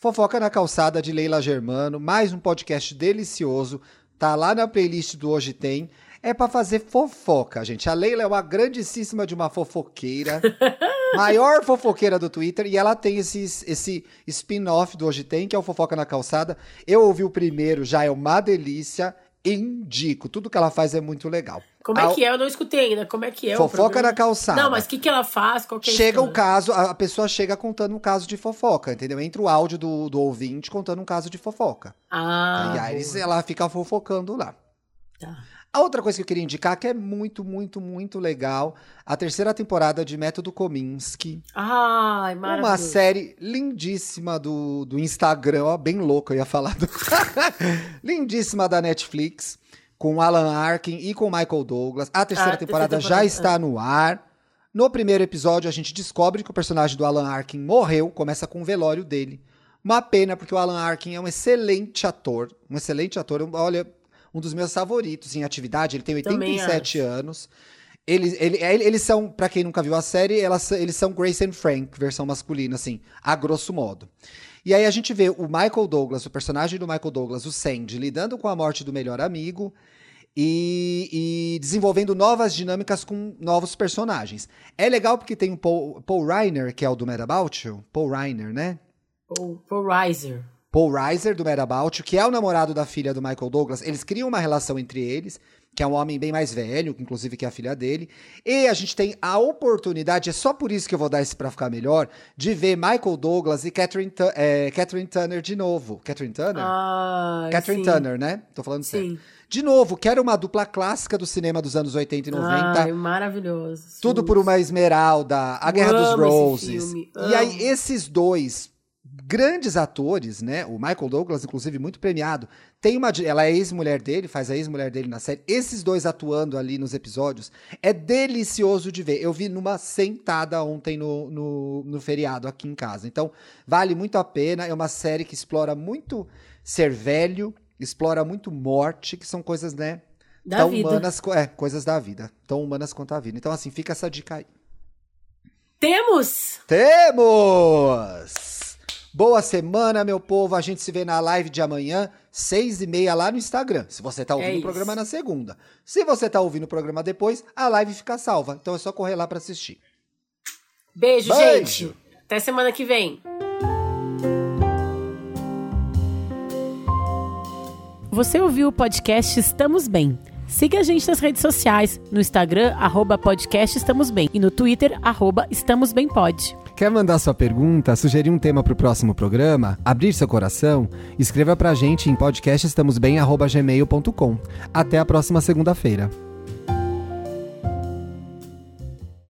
Fofoca na Calçada de Leila Germano, mais um podcast delicioso. Tá lá na playlist do Hoje Tem. é para fazer fofoca, gente. A Leila é uma grandíssima de uma fofoqueira. maior fofoqueira do Twitter. E ela tem esse, esse spin-off do Hoje Tem, que é o Fofoca na Calçada. Eu ouvi o primeiro, já é uma delícia. Indico. Tudo que ela faz é muito legal. Como é que é? Eu não escutei ainda. Como é que é? Fofoca na calçada. Não, mas o que, que ela faz? Qual é chega o caso, a, pessoa chega contando um caso de fofoca, entendeu? Entra o áudio do, do ouvinte contando um caso de fofoca. Ah. E aí ela fica fofocando lá. Tá. A outra coisa que eu queria indicar, que é muito, muito, muito legal, a terceira temporada de Método Kominsky. Ai, maravilhoso. Uma série lindíssima do, do Instagram, ó, bem louco, eu ia falar. Do... lindíssima da Netflix, com Alan Arkin e com Michael Douglas. A terceira, ah, temporada, terceira temporada já está é. no ar. No primeiro episódio, a gente descobre que o personagem do Alan Arkin morreu, começa com o velório dele. Uma pena, porque o Alan Arkin é um excelente ator. Um excelente ator. Olha, um dos meus favoritos em atividade. Ele tem 87 anos. Eles, ele, eles são, para quem nunca viu a série, elas, eles são Grace and Frank, versão masculina, assim, a grosso modo. E aí a gente vê o Michael Douglas, o personagem do Michael Douglas, o Sandy, lidando com a morte do melhor amigo e, e desenvolvendo novas dinâmicas com novos personagens. É legal porque tem o Paul, Paul Reiner, que é o do Mad About You. Paul Reiner, né? Paul, Paul Reiser. Paul Reiser, do Mad About, que é o namorado da filha do Michael Douglas. Eles criam uma relação entre eles, que é um homem bem mais velho, inclusive que é a filha dele. E a gente tem a oportunidade, é só por isso que eu vou dar esse pra ficar melhor, de ver Michael Douglas e Catherine, é, Catherine Turner de novo. Catherine Turner? Ah, Catherine sim. Turner, né? Tô falando sim. certo. De novo, que era uma dupla clássica do cinema dos anos 80 e 90. Ai, maravilhoso. Tudo por uma Esmeralda, A Guerra dos Roses. E aí, esses dois grandes atores, né? O Michael Douglas, inclusive, muito premiado. Tem uma. Ela é ex-mulher dele, faz a ex-mulher dele na série. Esses dois atuando ali nos episódios é delicioso de ver. Eu vi numa sentada ontem no, no, no feriado aqui em casa. Então, vale muito a pena. É uma série que explora muito ser velho, explora muito morte, que são coisas, né? Da tão vida. humanas, é, coisas da vida. Tão humanas quanto a vida. Então, assim, fica essa dica aí. Temos! Temos! Boa semana, meu povo. A gente se vê na live de amanhã, seis e meia lá no Instagram. Se você tá ouvindo é o programa na segunda. Se você tá ouvindo o programa depois, a live fica salva. Então é só correr lá para assistir. Beijo, Beijo, gente. Até semana que vem. Você ouviu o podcast Estamos Bem. Siga a gente nas redes sociais, no Instagram, arroba Bem, e no Twitter, arroba Estamos Bem Pod. Quer mandar sua pergunta, sugerir um tema para o próximo programa, abrir seu coração? Escreva para a gente em podcastestamosbem.gmail.com. Até a próxima segunda-feira.